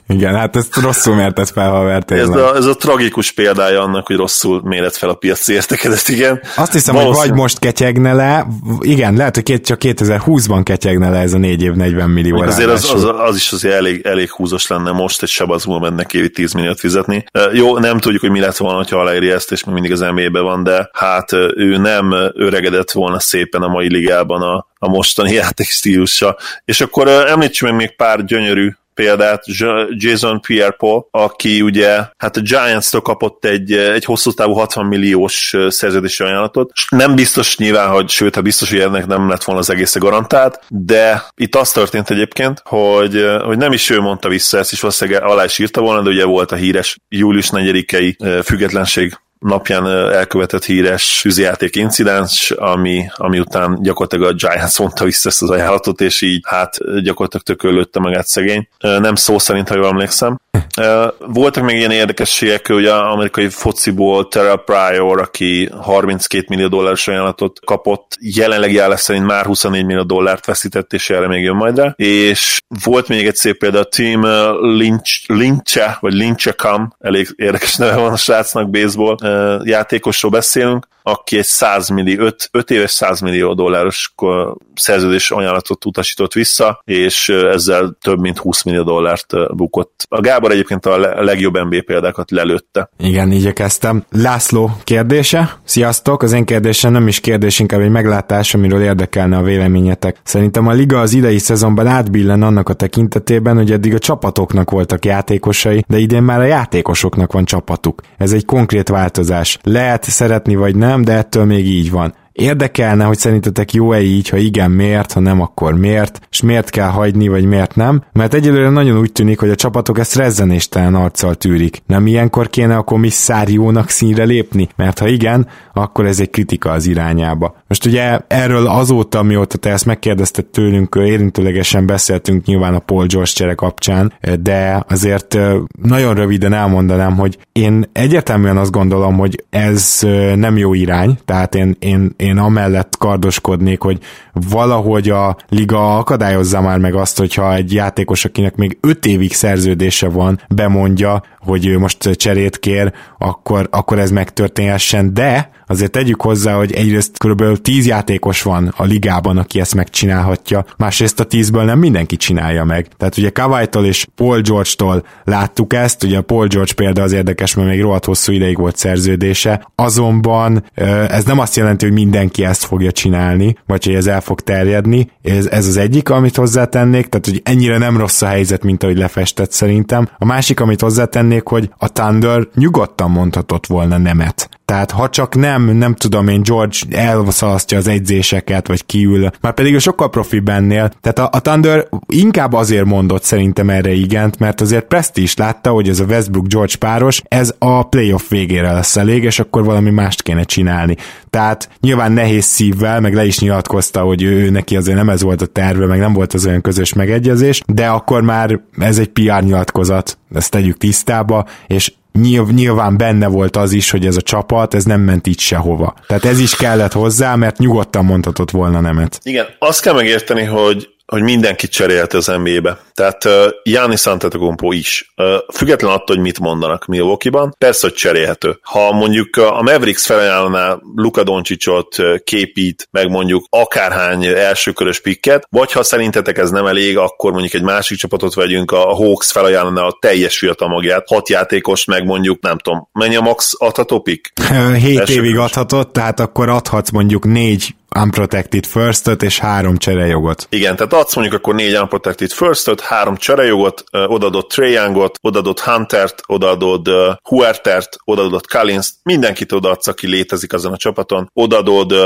Igen, hát ezt rosszul mérted fel, ha vertél. Ez a, ez a tragikus példája annak, hogy rosszul méret fel a piaci értekedet, igen. Azt hiszem, hogy vagy most ketyegne le, igen, lehet, hogy csak 2020-ban ketyegne le ez a 4 év 40 millió. Azért az, az, az, is azért elég, elég húzos lenne most egy Sabazmúl mennek évi 10 milliót fizetni. Jó, nem tudjuk, hogy mi lett volna, ha aláíri ezt, és még mindig az nba van, de hát ő nem öregedett volna szépen a mai ligában a, a mostani játékstílusa. És akkor említsük meg még pár gyönyörű példát, Jason Pierre-Paul, aki ugye hát a Giants-től kapott egy, egy hosszú távú 60 milliós szerződési ajánlatot. Nem biztos nyilván, hogy sőt, ha biztos, hogy ennek nem lett volna az egész garantált, de itt az történt egyébként, hogy, hogy nem is ő mondta vissza ezt, és valószínűleg alá is írta volna, de ugye volt a híres július 4-i függetlenség napján elkövetett híres füzijáték incidens, ami, ami után gyakorlatilag a Giants mondta vissza ezt az ajánlatot, és így hát gyakorlatilag tökölődte magát szegény. Nem szó szerint, ha jól emlékszem. Voltak még ilyen érdekességek, hogy az amerikai fociból Terrell Pryor, aki 32 millió dolláros ajánlatot kapott, jelenlegi áll szerint már 24 millió dollárt veszített, és erre még jön majd rá. És volt még egy szép példa, a Team Lynch, Lynch vagy Lynchacam, elég érdekes neve van a srácnak, baseball játékosról beszélünk, aki egy 100 millió, 5, 5 éves 100 millió dolláros szerződés ajánlatot utasított vissza, és ezzel több mint 20 millió dollárt bukott. A Gábor egyébként a legjobb NBA példákat lelőtte. Igen, így kezdtem. László kérdése. Sziasztok! Az én kérdésem nem is kérdés, inkább egy meglátás, amiről érdekelne a véleményetek. Szerintem a liga az idei szezonban átbillen annak a tekintetében, hogy eddig a csapatoknak voltak játékosai, de idén már a játékosoknak van csapatuk. Ez egy konkrét változás. Lehet szeretni vagy nem, nem, de ettől még így van. Érdekelne, hogy szerintetek jó-e így, ha igen, miért, ha nem, akkor miért, és miért kell hagyni, vagy miért nem, mert egyelőre nagyon úgy tűnik, hogy a csapatok ezt rezzenéstelen arccal tűrik. Nem ilyenkor kéne a komisszáriónak színre lépni? Mert ha igen, akkor ez egy kritika az irányába. Most ugye erről azóta, mióta te ezt megkérdezted tőlünk, érintőlegesen beszéltünk nyilván a Paul George csere kapcsán, de azért nagyon röviden elmondanám, hogy én egyértelműen azt gondolom, hogy ez nem jó irány, tehát én, én, én amellett kardoskodnék, hogy valahogy a liga akadályozza már meg azt, hogyha egy játékos, akinek még 5 évig szerződése van, bemondja, hogy ő most cserét kér, akkor, akkor ez megtörténhessen, de azért tegyük hozzá, hogy egyrészt kb. 10 játékos van a ligában, aki ezt megcsinálhatja, másrészt a 10-ből nem mindenki csinálja meg. Tehát ugye Kawai-tól és Paul George-tól láttuk ezt, ugye a Paul George példa az érdekes, mert még rohadt hosszú ideig volt szerződése, azonban ez nem azt jelenti, hogy mindenki ezt fogja csinálni, vagy hogy ez el fog terjedni, ez, ez az egyik, amit hozzátennék, tehát hogy ennyire nem rossz a helyzet, mint ahogy lefestett szerintem. A másik, amit hozzátennék, hogy a Thunder nyugodtan mondhatott volna nemet. Tehát ha csak nem, nem tudom én, George elszalasztja az egyzéseket, vagy kiül, már pedig a sokkal profi bennél. Tehát a, a Thunder inkább azért mondott szerintem erre igent, mert azért Presti is látta, hogy ez a Westbrook-George páros, ez a playoff végére lesz elég, és akkor valami mást kéne csinálni. Tehát nyilván nehéz szívvel, meg le is nyilatkozta, hogy ő neki azért nem ez volt a terve, meg nem volt az olyan közös megegyezés, de akkor már ez egy PR nyilatkozat, ezt tegyük tisztába, és nyilván benne volt az is, hogy ez a csapat, ez nem ment így sehova. Tehát ez is kellett hozzá, mert nyugodtan mondhatott volna nemet. Igen, azt kell megérteni, hogy hogy mindenkit cserélt az NBA-be. Tehát uh, Giannis Antetokounmpo is. Uh, független attól, hogy mit mondanak Milwaukee-ban, persze, hogy cserélhető. Ha mondjuk a Mavericks felajánlaná Luka Doncsicsot, uh, képít, meg mondjuk akárhány elsőkörös pikket, vagy ha szerintetek ez nem elég, akkor mondjuk egy másik csapatot vegyünk, a Hawks felajánlaná a teljes fiatal magját, hat játékos, meg mondjuk, nem tudom, mennyi a max adható pick? Hét évig adhatott, tehát akkor adhatsz mondjuk négy unprotected first és három cserejogot. Igen, tehát adsz mondjuk akkor négy unprotected first három cserejogot, odaadott Trae Youngot, odaadott Huntert, odaadod uh, Huertert, odaadott Collins, mindenkit odaadsz, aki létezik azon a csapaton, odaadod uh,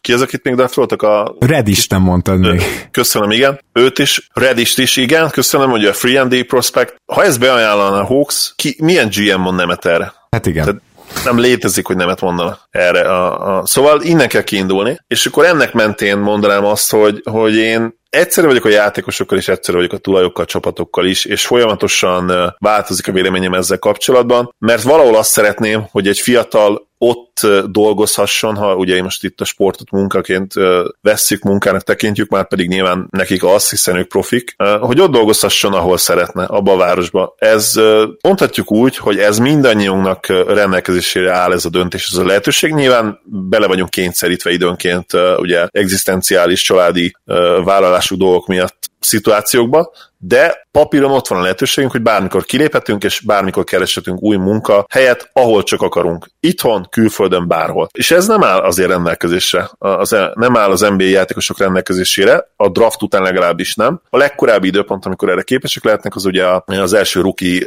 ki az, akit még draftoltak? A... Redist nem mondtad még. Köszönöm, igen. Őt is, Redist is, igen. Köszönöm, hogy a Free and D Prospect. Ha ezt beajánlana a Hawks, ki, milyen GM mond nemet erre? Hát igen. Tehát nem létezik, hogy nemet mondana erre. A, a... Szóval innen kell kiindulni, és akkor ennek mentén mondanám azt, hogy, hogy én egyszerű vagyok a játékosokkal, és egyszerű vagyok a tulajokkal, csapatokkal is, és folyamatosan változik a véleményem ezzel kapcsolatban, mert valahol azt szeretném, hogy egy fiatal ott dolgozhasson, ha ugye most itt a sportot munkaként vesszük, munkának tekintjük, már pedig nyilván nekik az, hiszen ők profik, hogy ott dolgozhasson, ahol szeretne, abba a városba. Ez mondhatjuk úgy, hogy ez mindannyiunknak rendelkezésére áll ez a döntés, ez a lehetőség. Nyilván bele vagyunk kényszerítve időnként ugye egzisztenciális családi vállalású dolgok miatt szituációkba, de papíron ott van a lehetőségünk, hogy bármikor kiléphetünk, és bármikor kereshetünk új munka helyet, ahol csak akarunk. Itthon, külföldön, bárhol. És ez nem áll azért rendelkezésre, az, e- nem áll az NBA játékosok rendelkezésére, a draft után legalábbis nem. A legkorábbi időpont, amikor erre képesek lehetnek, az ugye az első ruki,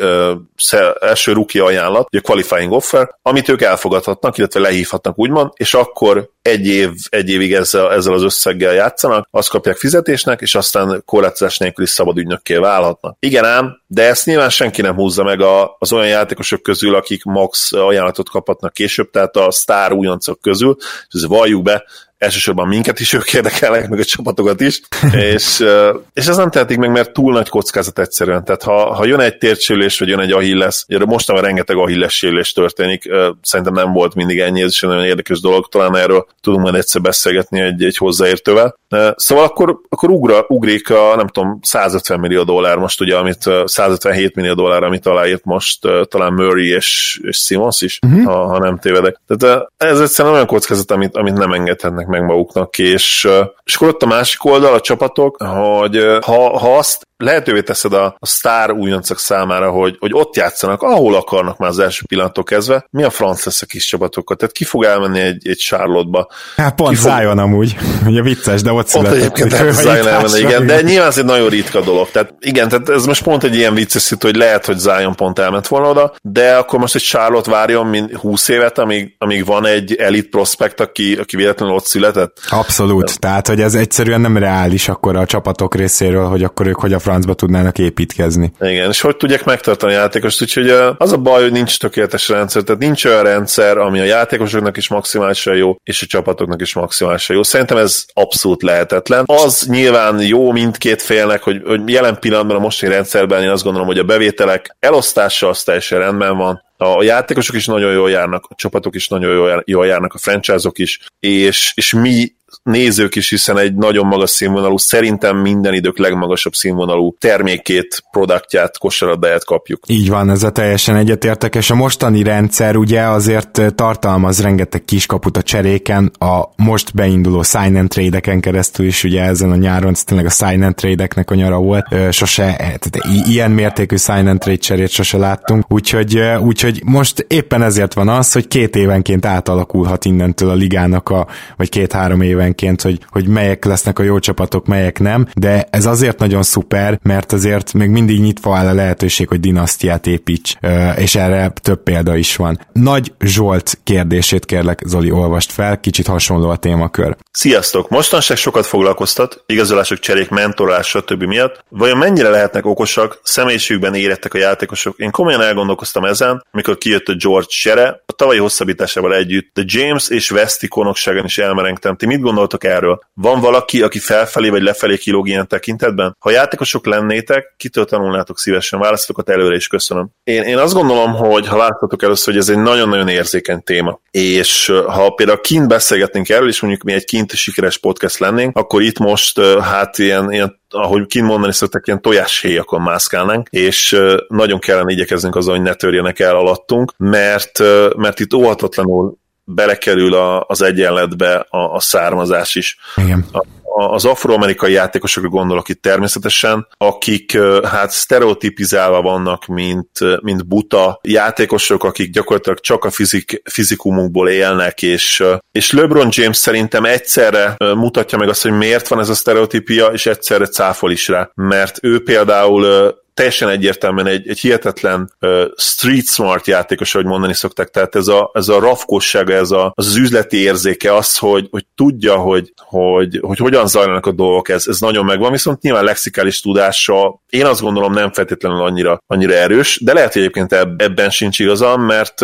első ruki ajánlat, ugye a qualifying offer, amit ők elfogadhatnak, illetve lehívhatnak úgymond, és akkor egy, év, egy évig ezzel, ezzel az összeggel játszanak, azt kapják fizetésnek, és aztán korlátozás nélküli szabad ügynökké válhatnak. Igen ám, de ezt nyilván senki nem húzza meg a, az olyan játékosok közül, akik max ajánlatot kaphatnak később, tehát a sztár újoncok közül, és ez valljuk be, elsősorban minket is ők érdekelnek, meg a csapatokat is, és, és ez nem tehetik meg, mert túl nagy kockázat egyszerűen. Tehát ha, ha jön egy tércsülés, vagy jön egy ahilles, ugye mostanában rengeteg ahilles sérülés történik, szerintem nem volt mindig ennyi, ez is egy nagyon érdekes dolog, talán erről tudunk majd egyszer beszélgetni egy, egy hozzáértővel. Szóval akkor, akkor ugra, ugrik a, nem tudom, 150 millió dollár most ugye, amit 157 millió dollár, amit aláírt most talán Murray és, és Simons is, uh-huh. ha, ha nem tévedek. Tehát ez egyszerűen olyan kockázat, amit, amit nem engedhetnek meg maguknak, és, és akkor ott a másik oldal, a csapatok, hogy ha, ha azt lehetővé teszed a, a sztár újoncok számára, hogy, hogy ott játszanak, ahol akarnak már az első pillanattól kezdve, mi a franc lesz a kis csapatokkal? Tehát ki fog elmenni egy, egy Charlotte-ba? Hát pont fog... Zion amúgy, ugye vicces, de ott született. Ott egyébként lehet Zion elmenni, igen, de nyilván ez egy nagyon ritka dolog. Tehát igen, tehát ez most pont egy ilyen vicces szitu, hogy lehet, hogy Zion pont elment volna oda, de akkor most egy Charlotte várjon mint 20 évet, amíg, amíg van egy elit prospekt, aki, aki véletlenül ott született. Abszolút, tehát hogy ez egyszerűen nem reális akkor a csapatok részéről, hogy akkor ők hogy a francba tudnának építkezni. Igen, és hogy tudják megtartani a játékost, úgyhogy az a baj, hogy nincs tökéletes rendszer, tehát nincs olyan rendszer, ami a játékosoknak is maximálisan jó, és a csapatoknak is maximálisan jó. Szerintem ez abszolút lehetetlen. Az nyilván jó mindkét félnek, hogy, hogy jelen pillanatban a mostani rendszerben én azt gondolom, hogy a bevételek elosztása az teljesen rendben van, a játékosok is nagyon jól járnak, a csapatok is nagyon jól járnak, a franchise-ok is, és, és mi nézők is, hiszen egy nagyon magas színvonalú, szerintem minden idők legmagasabb színvonalú termékét, produktját, kosaradáját kapjuk. Így van, ez a teljesen egyetértek, és a mostani rendszer ugye azért tartalmaz rengeteg kiskaput a cseréken, a most beinduló sign and trade-eken keresztül is, ugye ezen a nyáron tényleg a sign and trade-eknek a nyara volt, sose, e, tehát ilyen mértékű sign and trade cserét sose láttunk, úgyhogy, úgyhogy most éppen ezért van az, hogy két évenként átalakulhat innentől a ligának a, vagy két-három év évenként, hogy, hogy melyek lesznek a jó csapatok, melyek nem, de ez azért nagyon szuper, mert azért még mindig nyitva áll a lehetőség, hogy dinasztiát építs, és erre több példa is van. Nagy Zsolt kérdését kérlek, Zoli, olvast fel, kicsit hasonló a témakör. Sziasztok! Mostanság sokat foglalkoztat, igazolások, cserék, mentorlás, stb. miatt. Vajon mennyire lehetnek okosak, személyiségükben érettek a játékosok? Én komolyan elgondolkoztam ezen, amikor kijött a George Sere, a tavalyi hosszabbításával együtt, de James és Westi konokságon is elmerengtem. Ti mit gondoltok erről? Van valaki, aki felfelé vagy lefelé kilóg ilyen tekintetben? Ha játékosok lennétek, kitől tanulnátok szívesen? Választokat előre is köszönöm. Én, én azt gondolom, hogy ha láttatok először, hogy ez egy nagyon-nagyon érzékeny téma, és ha például kint beszélgetnénk erről, és mondjuk mi egy kint sikeres podcast lennénk, akkor itt most hát ilyen, ilyen ahogy kint mondani szoktak, ilyen tojáshéjakon mászkálnánk, és nagyon kellene igyekeznünk azon, hogy ne törjenek el alattunk, mert, mert itt óhatatlanul belekerül a, az egyenletbe a, a származás is. Igen. A, az afroamerikai játékosokra gondolok itt természetesen, akik hát sztereotipizálva vannak, mint, mint buta játékosok, akik gyakorlatilag csak a fizik, fizikumukból élnek, és, és LeBron James szerintem egyszerre mutatja meg azt, hogy miért van ez a sztereotípia, és egyszerre cáfol is rá, mert ő például teljesen egyértelműen egy, egy hihetetlen uh, street smart játékos, ahogy mondani szokták, tehát ez a, ez a rafkossága, ez a, az, az üzleti érzéke, az, hogy, hogy tudja, hogy, hogy, hogy hogyan zajlanak a dolgok, ez, ez nagyon megvan, viszont nyilván lexikális tudása én azt gondolom nem feltétlenül annyira, annyira erős, de lehet, hogy egyébként ebben sincs igazam, mert,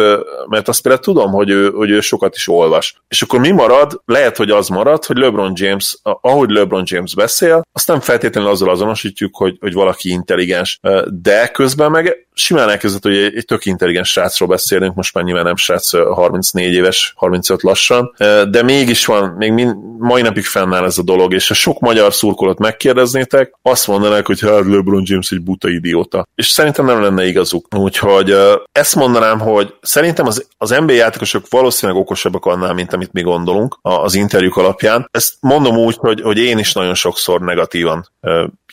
mert azt például tudom, hogy ő, hogy ő sokat is olvas. És akkor mi marad? Lehet, hogy az marad, hogy LeBron James, ahogy LeBron James beszél, azt nem feltétlenül azzal azonosítjuk, hogy, hogy valaki intelligens, de közben meg simán elkezdett, hogy egy, egy tök intelligens srácról beszélünk, most már nyilván nem srác 34 éves, 35 lassan, de mégis van, még mind, mai napig fennáll ez a dolog, és ha sok magyar szurkolót megkérdeznétek, azt mondanák, hogy hát LeBron James egy buta idióta. És szerintem nem lenne igazuk. Úgyhogy ezt mondanám, hogy szerintem az, az NBA játékosok valószínűleg okosabbak annál, mint amit mi gondolunk az interjúk alapján. Ezt mondom úgy, hogy, hogy én is nagyon sokszor negatívan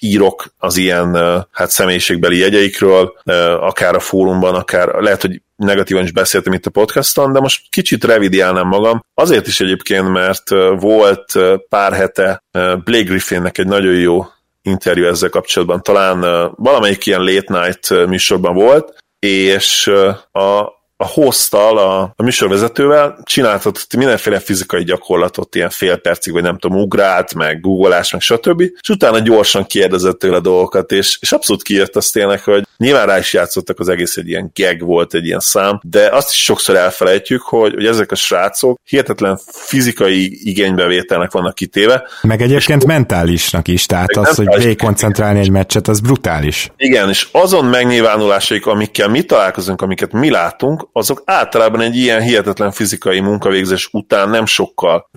írok az ilyen hát személyiségbeli jegyeikről, akár a fórumban, akár lehet, hogy negatívan is beszéltem itt a podcaston, de most kicsit revidiálnám magam. Azért is egyébként, mert volt pár hete Blake Griffinnek egy nagyon jó interjú ezzel kapcsolatban. Talán valamelyik ilyen late night műsorban volt, és a, a hosttal, a, a műsorvezetővel csináltatott mindenféle fizikai gyakorlatot, ilyen fél percig, vagy nem tudom, ugrált, meg googolás, meg stb. És utána gyorsan kérdezett tőle dolgokat, és, és abszolút kijött azt tényleg, hogy nyilván rá is játszottak, az egész egy ilyen gag volt, egy ilyen szám, de azt is sokszor elfelejtjük, hogy, hogy ezek a srácok hihetetlen fizikai igénybevételnek vannak kitéve. Meg egyébként és, mentálisnak is, tehát az, hogy végig koncentrálni egy meccset, az brutális. Igen, és azon megnyilvánulásaik, amikkel mi találkozunk, amiket mi látunk, azok általában egy ilyen hihetetlen fizikai munkavégzés után nem sokkal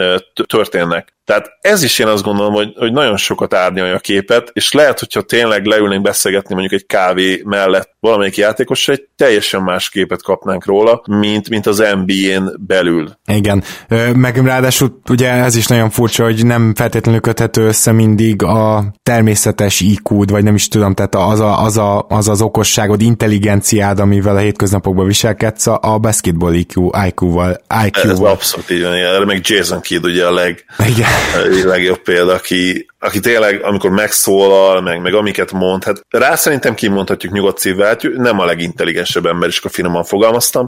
történnek. Tehát ez is én azt gondolom, hogy, hogy nagyon sokat árnyalja a képet, és lehet, hogyha tényleg leülnénk beszélgetni mondjuk egy kávé mellett valamelyik játékos, egy teljesen más képet kapnánk róla, mint, mint az NBA-n belül. Igen, meg ráadásul ugye ez is nagyon furcsa, hogy nem feltétlenül köthető össze mindig a természetes iq vagy nem is tudom, tehát az, a, az, a, az az okosságod, intelligenciád, amivel a hétköznapokban viselkedsz, a basketball IQ, IQ-val. IQ-val. Ez abszolút így van, erre meg Jason Kidd ugye a leg, Igen legjobb példa, aki, aki tényleg, amikor megszólal, meg, meg amiket mond, hát rá szerintem kimondhatjuk nyugodt szívvel, nem a legintelligensebb ember is, a finoman fogalmaztam,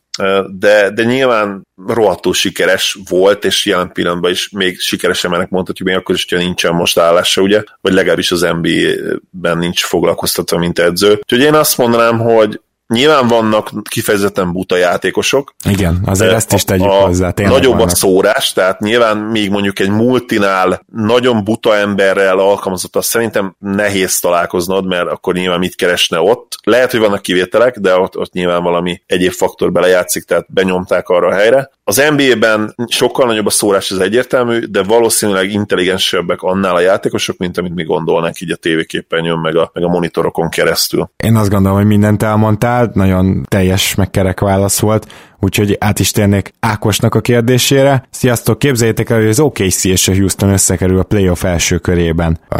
de, de nyilván rohadtul sikeres volt, és jelen pillanatban is még sikeres embernek mondhatjuk, még akkor is, hogyha nincsen most állása, ugye, vagy legalábbis az NBA-ben nincs foglalkoztatva, mint edző. Úgyhogy én azt mondanám, hogy Nyilván vannak kifejezetten buta játékosok. Igen, azért ezt is tegyük a, hozzá. Nagyobb vannak. a szórás, tehát nyilván még mondjuk egy multinál nagyon buta emberrel alkalmazott, azt szerintem nehéz találkoznod, mert akkor nyilván mit keresne ott. Lehet, hogy vannak kivételek, de ott, ott nyilván valami egyéb faktor belejátszik, tehát benyomták arra a helyre. Az NBA-ben sokkal nagyobb a szórás, ez egyértelmű, de valószínűleg intelligensebbek annál a játékosok, mint amit mi gondolnánk így a tévéképernyőn, meg a, meg a monitorokon keresztül. Én azt gondolom, hogy mindent elmondtál, nagyon teljes, megkerek válasz volt úgyhogy át is térnék Ákosnak a kérdésére. Sziasztok, képzeljétek el, hogy az OKC és a Houston összekerül a playoff első körében. Uh,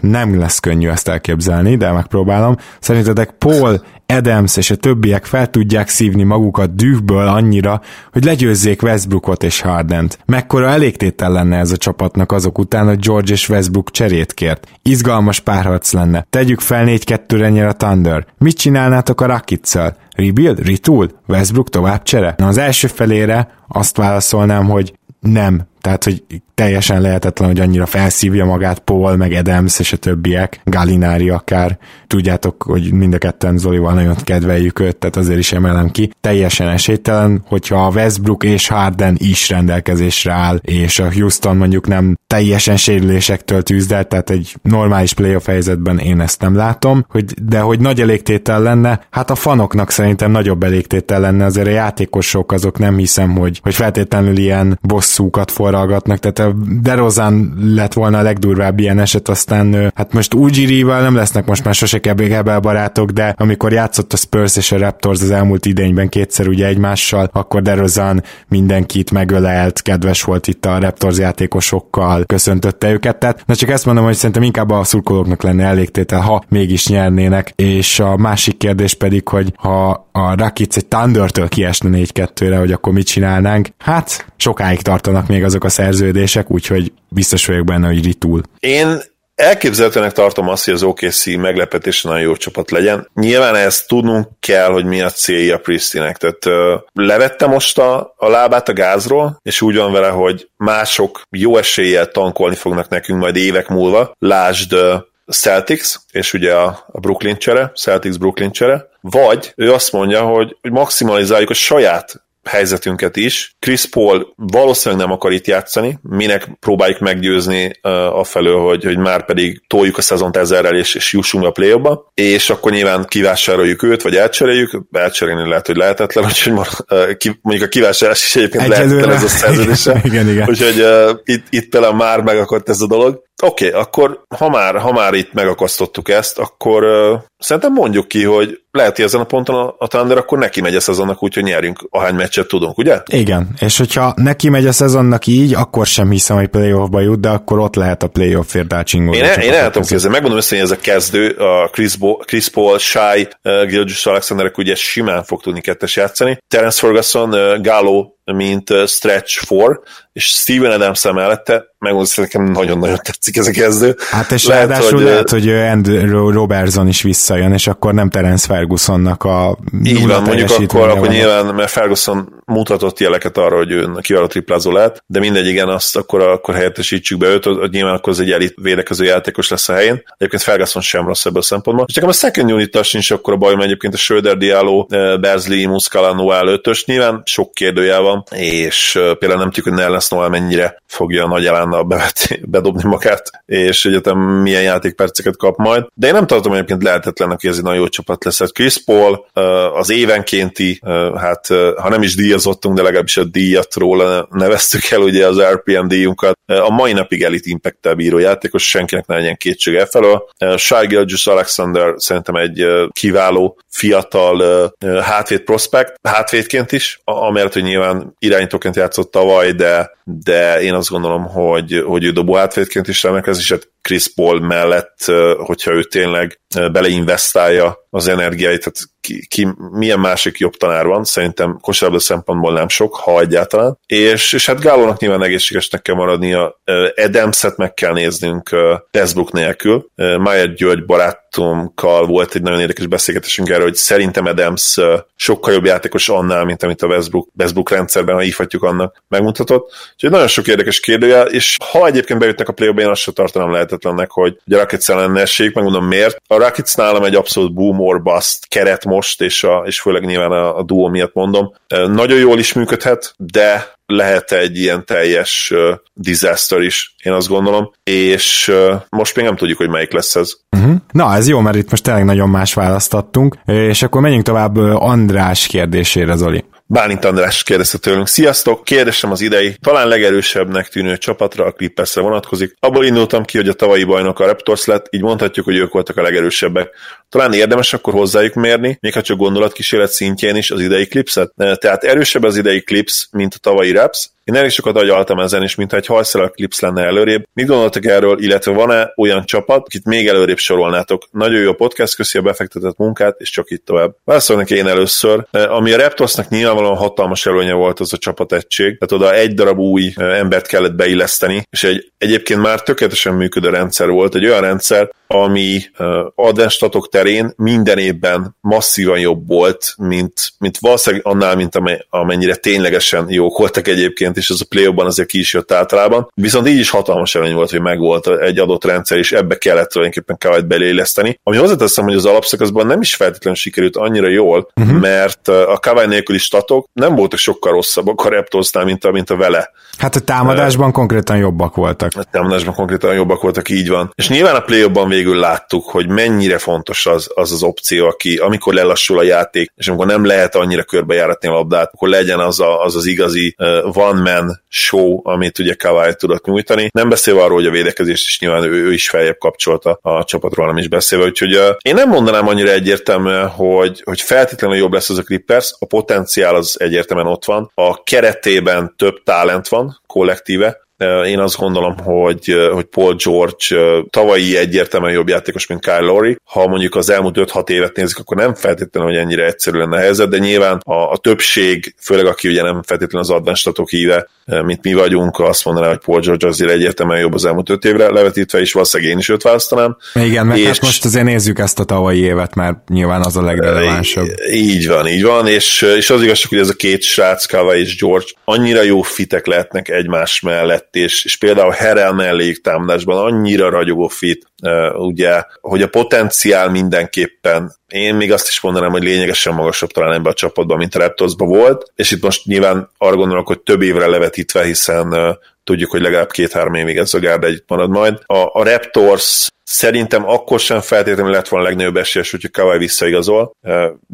nem lesz könnyű ezt elképzelni, de megpróbálom. Szerintetek Paul, Adams és a többiek fel tudják szívni magukat dühből annyira, hogy legyőzzék Westbrookot és Hardent. Mekkora elégtétel lenne ez a csapatnak azok után, hogy George és Westbrook cserét kért. Izgalmas párharc lenne. Tegyük fel 4-2-re nyer a Thunder. Mit csinálnátok a rockets Rebuild? Retool? Westbrook tovább csere? Na az első felére azt válaszolnám, hogy nem. Tehát, hogy teljesen lehetetlen, hogy annyira felszívja magát Paul, meg Adams és a többiek, Galinári akár. Tudjátok, hogy mind a ketten Zolival nagyon kedveljük őt, tehát azért is emelem ki. Teljesen esélytelen, hogyha a Westbrook és Harden is rendelkezésre áll, és a Houston mondjuk nem teljesen sérülésektől tűzdel, tehát egy normális playoff helyzetben én ezt nem látom, hogy, de hogy nagy elégtétel lenne, hát a fanoknak szerintem nagyobb elégtétel lenne, azért a játékosok azok nem hiszem, hogy, hogy feltétlenül ilyen bosszúkat forralgatnak, tehát DeRozan lett volna a legdurvább ilyen eset, aztán hát most Ujiri-val nem lesznek most már sose Gebel barátok, de amikor játszott a Spurs és a Raptors az elmúlt idényben kétszer ugye egymással, akkor DeRozan mindenkit megölelt, kedves volt itt a Raptors játékosokkal, köszöntötte őket, tehát na csak ezt mondom, hogy szerintem inkább a szurkolóknak lenne elégtétel, ha mégis nyernének, és a másik kérdés pedig, hogy ha a Rakic egy Thunder-től kiesne 4-2-re, hogy akkor mit csinálnánk, hát sokáig tartanak még azok a szerződések, úgyhogy biztos vagyok benne, hogy ritul. Én elképzelhetőnek tartom azt, hogy az OKC meglepetésen nagyon jó csapat legyen. Nyilván ezt tudnunk kell, hogy mi a célja Pristinek. Tehát uh, levette most a, a lábát a gázról, és úgy van vele, hogy mások jó eséllyel tankolni fognak nekünk majd évek múlva. Lásd uh, Celtics, és ugye a, a Brooklyn csere, Celtics Brooklyn csere, vagy ő azt mondja, hogy, hogy maximalizáljuk a saját helyzetünket is. Chris Paul valószínűleg nem akar itt játszani, minek próbáljuk meggyőzni uh, afelől, hogy, hogy már pedig toljuk a szezont ezerrel, és, és jussunk a play és akkor nyilván kivásároljuk őt, vagy elcseréljük, elcserélni lehet, hogy lehetetlen, úgyhogy uh, ki, mondjuk a kivásárlás is egyébként Egyelőre. lehetetlen ez a szerződése. igen, igen, igen. Úgyhogy uh, itt, itt talán már megakadt ez a dolog. Oké, okay, akkor ha már, ha már itt megakasztottuk ezt, akkor uh, szerintem mondjuk ki, hogy lehet, hogy ezen a ponton a, a Thunder akkor neki megy a szezonnak úgy, hogy nyerjünk ahány meccset tudunk, ugye? Igen, és hogyha neki megy a szezonnak így, akkor sem hiszem, hogy playoffba jut, de akkor ott lehet a playoffért elcsingolni. Én, el, én el tudom képzelni, megmondom össze, hogy ez a kezdő, a Chris, Bo- Chris Paul, Shai, uh, Gilgis Alexanderek ugye simán fog tudni kettes játszani. Terence Ferguson, uh, Gallo mint stretch for, és Steven Adams mellette, megmondom, nekem nagyon-nagyon tetszik ez a kezdő. Hát és lehet, ráadásul hogy, lehet, hogy Andrew Robertson is visszajön, és akkor nem Terence Fergusonnak a Így van, mondjuk akkor, akkor nyilván, mert Ferguson mutatott jeleket arra, hogy ő kiváló triplázó lehet, de mindegy, igen, azt akkor, akkor helyettesítsük be őt, hogy nyilván akkor az egy elit védekező játékos lesz a helyén. Egyébként Ferguson sem rossz ebből a szempontból. És nekem a second unit sincs akkor a baj, mert egyébként a Söder, Diallo, eh, Berzli, Muscala, Noel ötös, nyilván sok kérdőjel van, és eh, például nem tudjuk, hogy Nelles Noel mennyire fogja a nagy elánnal bedobni magát, és egyetem milyen játékperceket kap majd. De én nem tartom egyébként lehetetlennek, hogy ez egy nagyon jó csapat lesz. Hát Chris Paul eh, az évenkénti, hát ha nem is díj díjazottunk, de legalábbis a díjat róla neveztük el, ugye az RPM díjunkat. A mai napig elit impact bíró játékos, senkinek ne legyen kétsége felől. Shai Gilgis Alexander szerintem egy kiváló, fiatal hátvét prospekt, hátvétként is, amellett, hogy nyilván irányítóként játszott tavaly, de, de én azt gondolom, hogy, hogy ő dobó hátvétként is remek, ez is egy Chris Paul mellett, hogyha ő tényleg beleinvestálja az energiáit, tehát ki, ki, milyen másik jobb tanár van, szerintem kosárlabda szempontból nem sok, ha egyáltalán. És, és hát Gálónak nyilván egészségesnek kell maradnia, Edemszet meg kell néznünk Westbrook nélkül. Mayer György barátomkal volt egy nagyon érdekes beszélgetésünk erről, hogy szerintem Adams sokkal jobb játékos annál, mint amit a Westbrook, Westbrook rendszerben, ha hívhatjuk annak megmutatott. Úgyhogy nagyon sok érdekes kérdője, és ha egyébként bejutnak a play én azt sem tartanám lehetetlennek, hogy a Rockets ellen essék, megmondom miért. A Rockets nálam egy abszolút boom or bust keret most, és, a, és főleg nyilván a, a duo miatt mondom. Nagyon jól is működhet, de lehet egy ilyen teljes uh, disaster is, én azt gondolom, és uh, most még nem tudjuk, hogy melyik lesz ez. Uh-huh. Na, ez jó, mert itt most tényleg nagyon más választattunk, és akkor menjünk tovább András kérdésére, Zoli. Bálint András kérdezte tőlünk. Sziasztok! Kérdésem az idei, talán legerősebbnek tűnő csapatra, a Clippersre vonatkozik. Abból indultam ki, hogy a tavalyi bajnok a Raptors lett, így mondhatjuk, hogy ők voltak a legerősebbek. Talán érdemes akkor hozzájuk mérni, még ha csak gondolatkísérlet szintjén is az idei Clipset. Tehát erősebb az idei Clips, mint a tavalyi Raps, én elég sokat agyaltam ezen is, mintha egy hajszalak Clips lenne előrébb. Mit gondoltak erről, illetve van-e olyan csapat, akit még előrébb sorolnátok? Nagyon jó a podcast, köszi a befektetett munkát, és csak itt tovább. Válaszolnak én először. E, ami a Raptorsnak nyilvánvalóan hatalmas előnye volt az a csapategység, tehát oda egy darab új e, embert kellett beilleszteni, és egy egyébként már tökéletesen működő rendszer volt, egy olyan rendszer, ami e, advenstatok terén minden évben masszívan jobb volt, mint, mint valószínűleg annál, mint amennyire ténylegesen jók voltak egyébként és ez a play azért ki is jött általában. Viszont így is hatalmas előny volt, hogy megvolt egy adott rendszer, és ebbe kellett tulajdonképpen kávát beléleszteni. Ami hozzáteszem, hogy az alapszakaszban nem is feltétlenül sikerült annyira jól, uh-huh. mert a Kawai nélküli statok nem voltak sokkal rosszabbak a Raptorsnál, mint a, mint a vele. Hát a támadásban uh, konkrétan jobbak voltak. A támadásban konkrétan jobbak voltak, így van. És nyilván a play végül láttuk, hogy mennyire fontos az az, az opció, aki amikor lelassul a játék, és amikor nem lehet annyira körbejáratni a labdát, akkor legyen az a, az, az igazi uh, van man show, amit ugye Kawai tudott nyújtani. Nem beszélve arról, hogy a védekezést is nyilván ő, ő is feljebb kapcsolta a csapatról, nem is beszélve, úgyhogy uh, én nem mondanám annyira egyértelműen, hogy, hogy feltétlenül jobb lesz az a Clippers, a potenciál az egyértelműen ott van, a keretében több talent van, kollektíve, Én azt gondolom, hogy, hogy Paul George tavalyi egyértelműen jobb játékos, mint Kyle Lowry. Ha mondjuk az elmúlt 5-6 évet nézzük, akkor nem feltétlenül, hogy ennyire egyszerű lenne a helyzet, de nyilván a, a többség, főleg aki ugye nem feltétlenül az advanced híve, mint mi vagyunk, azt mondaná, hogy Paul George azért egyértelműen jobb az elmúlt 5 évre levetítve, és valószínűleg én is őt választanám. Igen, mert és... hát most azért nézzük ezt a tavalyi évet, mert nyilván az a legrelevánsabb. Így van, így van, és, és az igazság, hogy ez a két srác, Kava és George, annyira jó fitek lehetnek egymás mellett, és, és például Herel melléjük támadásban annyira ragyogó fit, ugye, hogy a potenciál mindenképpen, én még azt is mondanám, hogy lényegesen magasabb talán ebbe a csapatban, mint a Raptorsban volt, és itt most nyilván arra gondolok, hogy több évre levetítve, hiszen tudjuk, hogy legalább két-három évig ez a gárda együtt marad majd. A, a Raptors Szerintem akkor sem feltétlenül lett volna a legnagyobb esélyes, hogyha Kawai visszaigazol.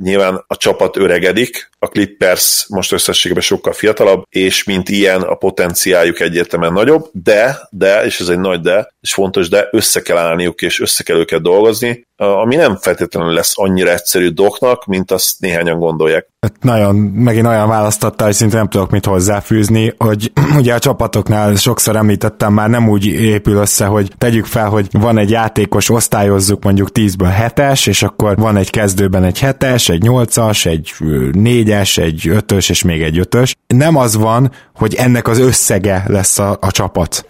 nyilván a csapat öregedik, a Clippers most összességében sokkal fiatalabb, és mint ilyen a potenciáljuk egyértelműen nagyobb, de, de, és ez egy nagy de, és fontos, de össze kell állniuk, és össze kell őket dolgozni, ami nem feltétlenül lesz annyira egyszerű doknak, mint azt néhányan gondolják. Hát nagyon, megint olyan választotta, hogy szinte nem tudok mit hozzáfűzni, hogy ugye a csapatoknál sokszor említettem, már nem úgy épül össze, hogy tegyük fel, hogy van egy játékos, osztályozzuk mondjuk 10-ből 7-es, és akkor van egy kezdőben egy 7-es, egy 8-as, egy 4-es, egy 5-ös, és még egy 5-ös. Nem az van, hogy ennek az összege lesz a, a csapat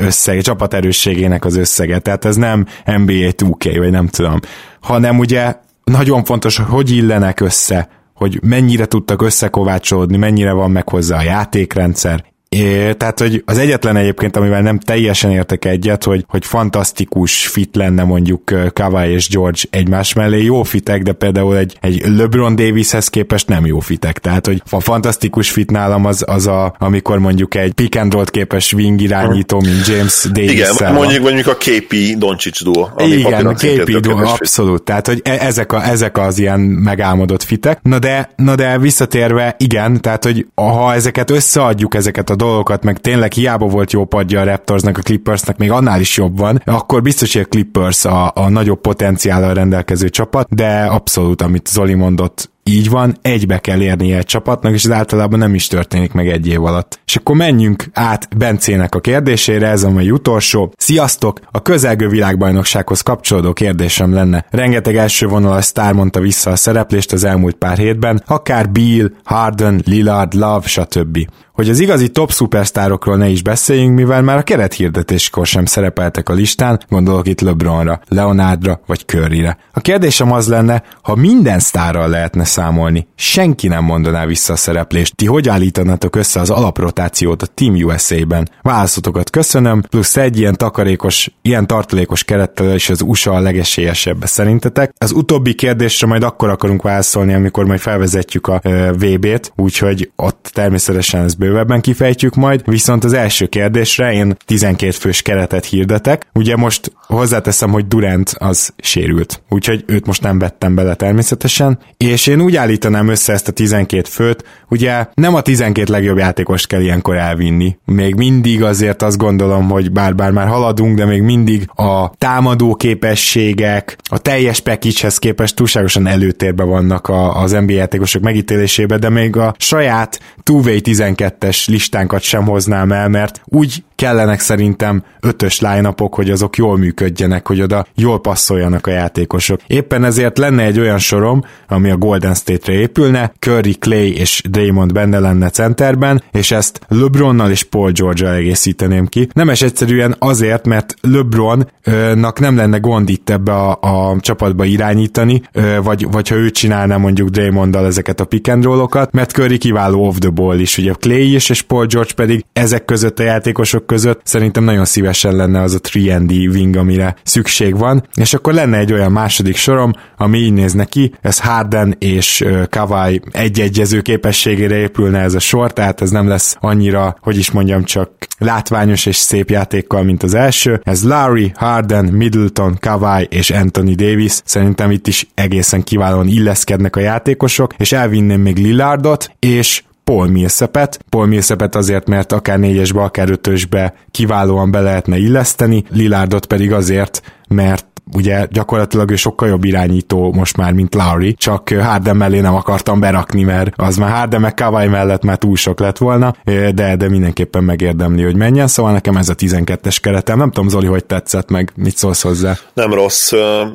összege, csapat erősségének az összege. Tehát ez nem NBA 2K, vagy nem tudom, hanem ugye nagyon fontos, hogy illenek össze, hogy mennyire tudtak összekovácsolódni, mennyire van meg hozzá a játékrendszer, É, tehát, hogy az egyetlen egyébként, amivel nem teljesen értek egyet, hogy, hogy fantasztikus fit lenne mondjuk Kawai és George egymás mellé, jó fitek, de például egy, egy LeBron Davishez képest nem jó fitek. Tehát, hogy a fantasztikus fit nálam az, az a, amikor mondjuk egy pick and roll képes wing irányító, mint James Davis. Igen, mondjuk, mondjuk a KP Doncic duo. Igen, KP duo, abszolút. Tehát, hogy e- ezek, a, ezek az ilyen megálmodott fitek. Na de, na de visszatérve, igen, tehát, hogy ha ezeket összeadjuk, ezeket a dolgokat, meg tényleg hiába volt jó padja a Raptorsnak, a Clippersnek, még annál is jobb van, akkor biztos, hogy a Clippers a, a nagyobb potenciállal rendelkező csapat, de abszolút, amit Zoli mondott, így van, egybe kell érnie egy csapatnak, és ez általában nem is történik meg egy év alatt. És akkor menjünk át Bencének a kérdésére, ez a mai utolsó. Sziasztok! A közelgő világbajnoksághoz kapcsolódó kérdésem lenne. Rengeteg első vonalas sztár mondta vissza a szereplést az elmúlt pár hétben, akár Bill, Harden, Lillard, Love, stb hogy az igazi top szupersztárokról ne is beszéljünk, mivel már a kerethirdetéskor sem szerepeltek a listán, gondolok itt LeBronra, Leonardra vagy Curryre. A kérdésem az lenne, ha minden sztárral lehetne számolni, senki nem mondaná vissza a szereplést, ti hogy állítanátok össze az alaprotációt a Team USA-ben? Válaszotokat köszönöm, plusz egy ilyen takarékos, ilyen tartalékos kerettel is az USA a legesélyesebb szerintetek. Az utóbbi kérdésre majd akkor akarunk válaszolni, amikor majd felvezetjük a VB-t, úgyhogy ott természetesen ez bővebben kifejtjük majd, viszont az első kérdésre én 12 fős keretet hirdetek. Ugye most hozzáteszem, hogy Durant az sérült, úgyhogy őt most nem vettem bele természetesen, és én úgy állítanám össze ezt a 12 főt, ugye nem a 12 legjobb játékost kell ilyenkor elvinni. Még mindig azért azt gondolom, hogy bár-bár már haladunk, de még mindig a támadó képességek, a teljes package képest túlságosan előtérbe vannak a, az NBA játékosok megítélésébe, de még a saját 2 es listánkat sem hoznám el, mert úgy kellenek szerintem ötös line hogy azok jól működjenek, hogy oda jól passzoljanak a játékosok. Éppen ezért lenne egy olyan sorom, ami a Golden State-re épülne, Curry, Clay és Draymond benne lenne centerben, és ezt LeBronnal és Paul George-al egészíteném ki. Nem es egyszerűen azért, mert LeBronnak nem lenne gond itt ebbe a, a csapatba irányítani, vagy, vagy ha ő csinálna mondjuk Draymonddal ezeket a pick and mert Curry kiváló off the ball is, ugye Clay is, és Paul George pedig ezek között a játékosok között szerintem nagyon szívesen lenne az a 3 wing, amire szükség van, és akkor lenne egy olyan második sorom, ami így néz neki, ez Harden és Kawai egy-egyező képességére épülne ez a sor, tehát ez nem lesz annyira, hogy is mondjam, csak látványos és szép játékkal, mint az első. Ez Larry, Harden, Middleton, Kawai és Anthony Davis. Szerintem itt is egészen kiválóan illeszkednek a játékosok, és elvinném még Lillardot, és Paul Millsapet. Paul Millsapet azért, mert akár négyesbe, akár ötösbe kiválóan be lehetne illeszteni, Lilárdot pedig azért, mert ugye gyakorlatilag ő sokkal jobb irányító most már, mint Lowry, csak Harden mellé nem akartam berakni, mert az már Harden meg Kawai mellett már túl sok lett volna, de, de mindenképpen megérdemli, hogy menjen, szóval nekem ez a 12-es keretem. Nem tudom, Zoli, hogy tetszett meg, mit szólsz hozzá? Nem rossz.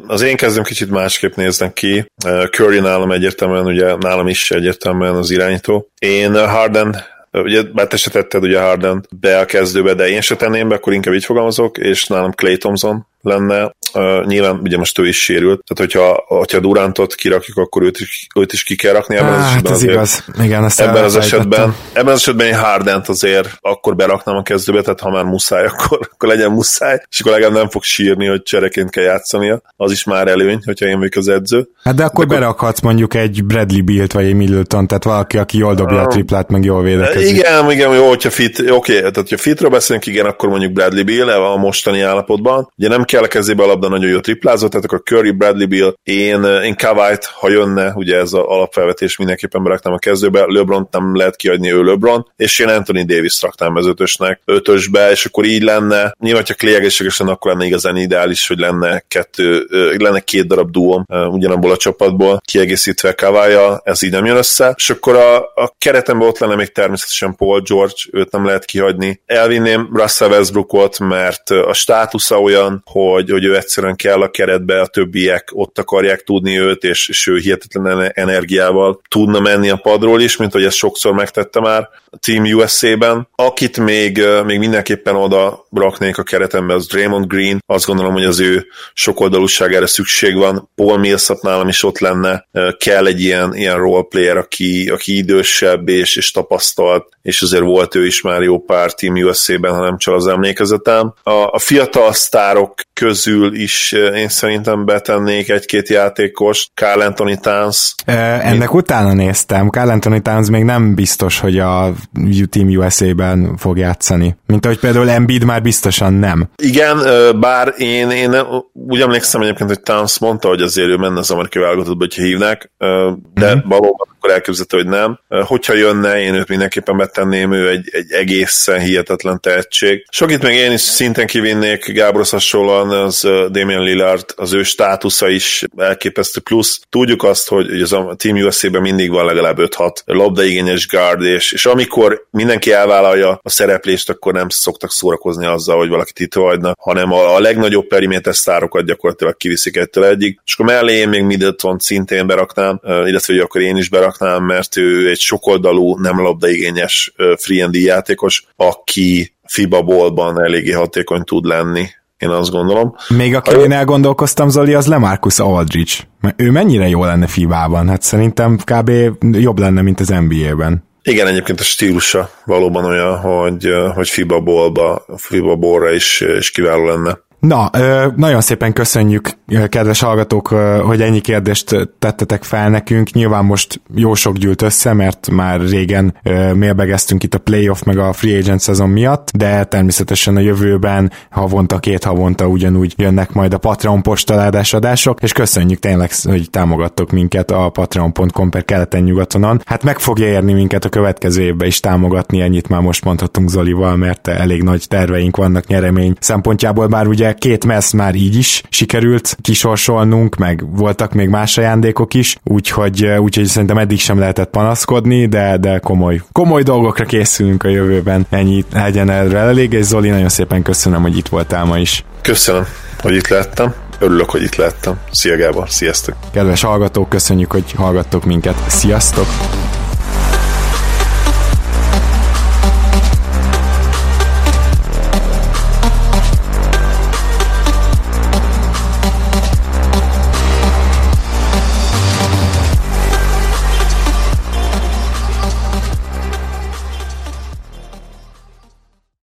Az én kezdem kicsit másképp néznek ki. Curry nálam egyértelműen, ugye nálam is egyértelműen az irányító. Én Harden ugye bár te se tetted ugye Harden be a kezdőbe, de én se tenném be, akkor inkább így fogalmazok, és nálam Clay Thompson lenne. Uh, nyilván ugye most ő is sérült, tehát hogyha, hogyha Durantot kirakjuk, akkor őt is, őt is ki kell rakni ebben az esetben. Ez igaz. Igen, ezt ebben az esetben, ebben az esetben én Hardent azért akkor beraknám a kezdőbe, tehát ha már muszáj, akkor, akkor legyen muszáj, és akkor legalább nem fog sírni, hogy csereként kell játszania. Az is már előny, hogyha én vagyok az edző. Hát de akkor de berakhatsz mondjuk egy Bradley Bilt vagy egy Middleton, tehát valaki, aki jól dobja a triplát, meg jól védekezik. Igen, igen, jó, hogyha fit, oké, okay, tehát hogyha fitről beszélünk, igen, akkor mondjuk Bradley Bill a mostani állapotban. Ugye nem kell a kezébe a labda nagyon jó triplázott, tehát akkor Curry, Bradley Bill, én, én Kawait, ha jönne, ugye ez az alapfelvetés mindenképpen beraknám a kezdőbe, lebron nem lehet kiadni ő LeBron, és én Anthony Davis raktam az ötösnek, ötösbe, és akkor így lenne, nyilván, ha Clay egészségesen, akkor lenne igazán ideális, hogy lenne kettő, lenne két darab duom ugyanabból a csapatból, kiegészítve Kavája, ez így nem jön össze, és akkor a, a keretemben ott lenne még természetesen Paul George, őt nem lehet kihagyni. Elvinném Russell Westbrookot, mert a státusza olyan, hogy, hogy ő egyszerűen kell a keretbe, a többiek ott akarják tudni őt, és, és ő hihetetlen energiával tudna menni a padról is, mint hogy ezt sokszor megtette már a Team USA-ben. Akit még, még mindenképpen oda raknék a keretembe, az Draymond Green. Azt gondolom, hogy az ő sokoldalúságára szükség van. Paul Millsap nálam is ott lenne. Kell egy ilyen, ilyen roleplayer, aki, aki idősebb és, és tapasztalt, és azért volt ő is már jó pár Team USA-ben, ha nem csak az emlékezetem. A, a fiatal sztárok közül is én szerintem betennék egy-két játékos. Carl Anthony Towns. Ennek mint... utána néztem. Carl Anthony Towns még nem biztos, hogy a Team USA-ben fog játszani. Mint ahogy például Embiid már biztosan nem. Igen, bár én, én úgy emlékszem egyébként, hogy Towns mondta, hogy azért ő menne az amerikai válogatottba, hogyha hívnak, de mm-hmm. valóban akkor elképzelhető, hogy nem. Hogyha jönne, én őt mindenképpen betenném, ő egy, egy egészen hihetetlen tehetség. Sok itt meg én is szinten kivinnék Gábor hasonlóan, az Damian Lillard, az ő státusza is elképesztő plusz. Tudjuk azt, hogy az a Team USA-ben mindig van legalább 5-6 labdaigényes guard, és, és amikor mindenki elvállalja a szereplést, akkor nem szoktak szórakozni azzal, hogy valakit itt hagynak, hanem a, a legnagyobb periméter sztárokat gyakorlatilag kiviszik ettől egyig. És akkor mellé én még Middleton szintén beraknám, illetve hogy akkor én is beraknám, mert ő egy sokoldalú, nem labdaigényes free játékos, aki FIBA ballban eléggé hatékony tud lenni én azt gondolom. Még aki én elgondolkoztam, Zoli, az Lemarcus Aldridge. Mert ő mennyire jó lenne FIBA-ban? Hát szerintem kb. jobb lenne, mint az NBA-ben. Igen, egyébként a stílusa valóban olyan, hogy, hogy FIBA ballba, FIBA ballra is, is kiváló lenne. Na, nagyon szépen köszönjük, kedves hallgatók, hogy ennyi kérdést tettetek fel nekünk. Nyilván most jó sok gyűlt össze, mert már régen mélbegeztünk itt a playoff meg a free agent szezon miatt, de természetesen a jövőben havonta, két havonta ugyanúgy jönnek majd a Patreon postaládás adások, és köszönjük tényleg, hogy támogattok minket a patreon.com per keleten nyugatonon. Hát meg fogja érni minket a következő évben is támogatni, ennyit már most mondhatunk Zolival, mert elég nagy terveink vannak nyeremény szempontjából, bár ugye két messz már így is sikerült kisorsolnunk, meg voltak még más ajándékok is, úgyhogy, úgyhogy szerintem eddig sem lehetett panaszkodni, de, de komoly, komoly dolgokra készülünk a jövőben. Ennyi legyen erre elég, és Zoli, nagyon szépen köszönöm, hogy itt voltál ma is. Köszönöm, hogy itt lettem. Örülök, hogy itt lettem. Szia Gábor, sziasztok! Kedves hallgatók, köszönjük, hogy hallgattok minket. Sziasztok!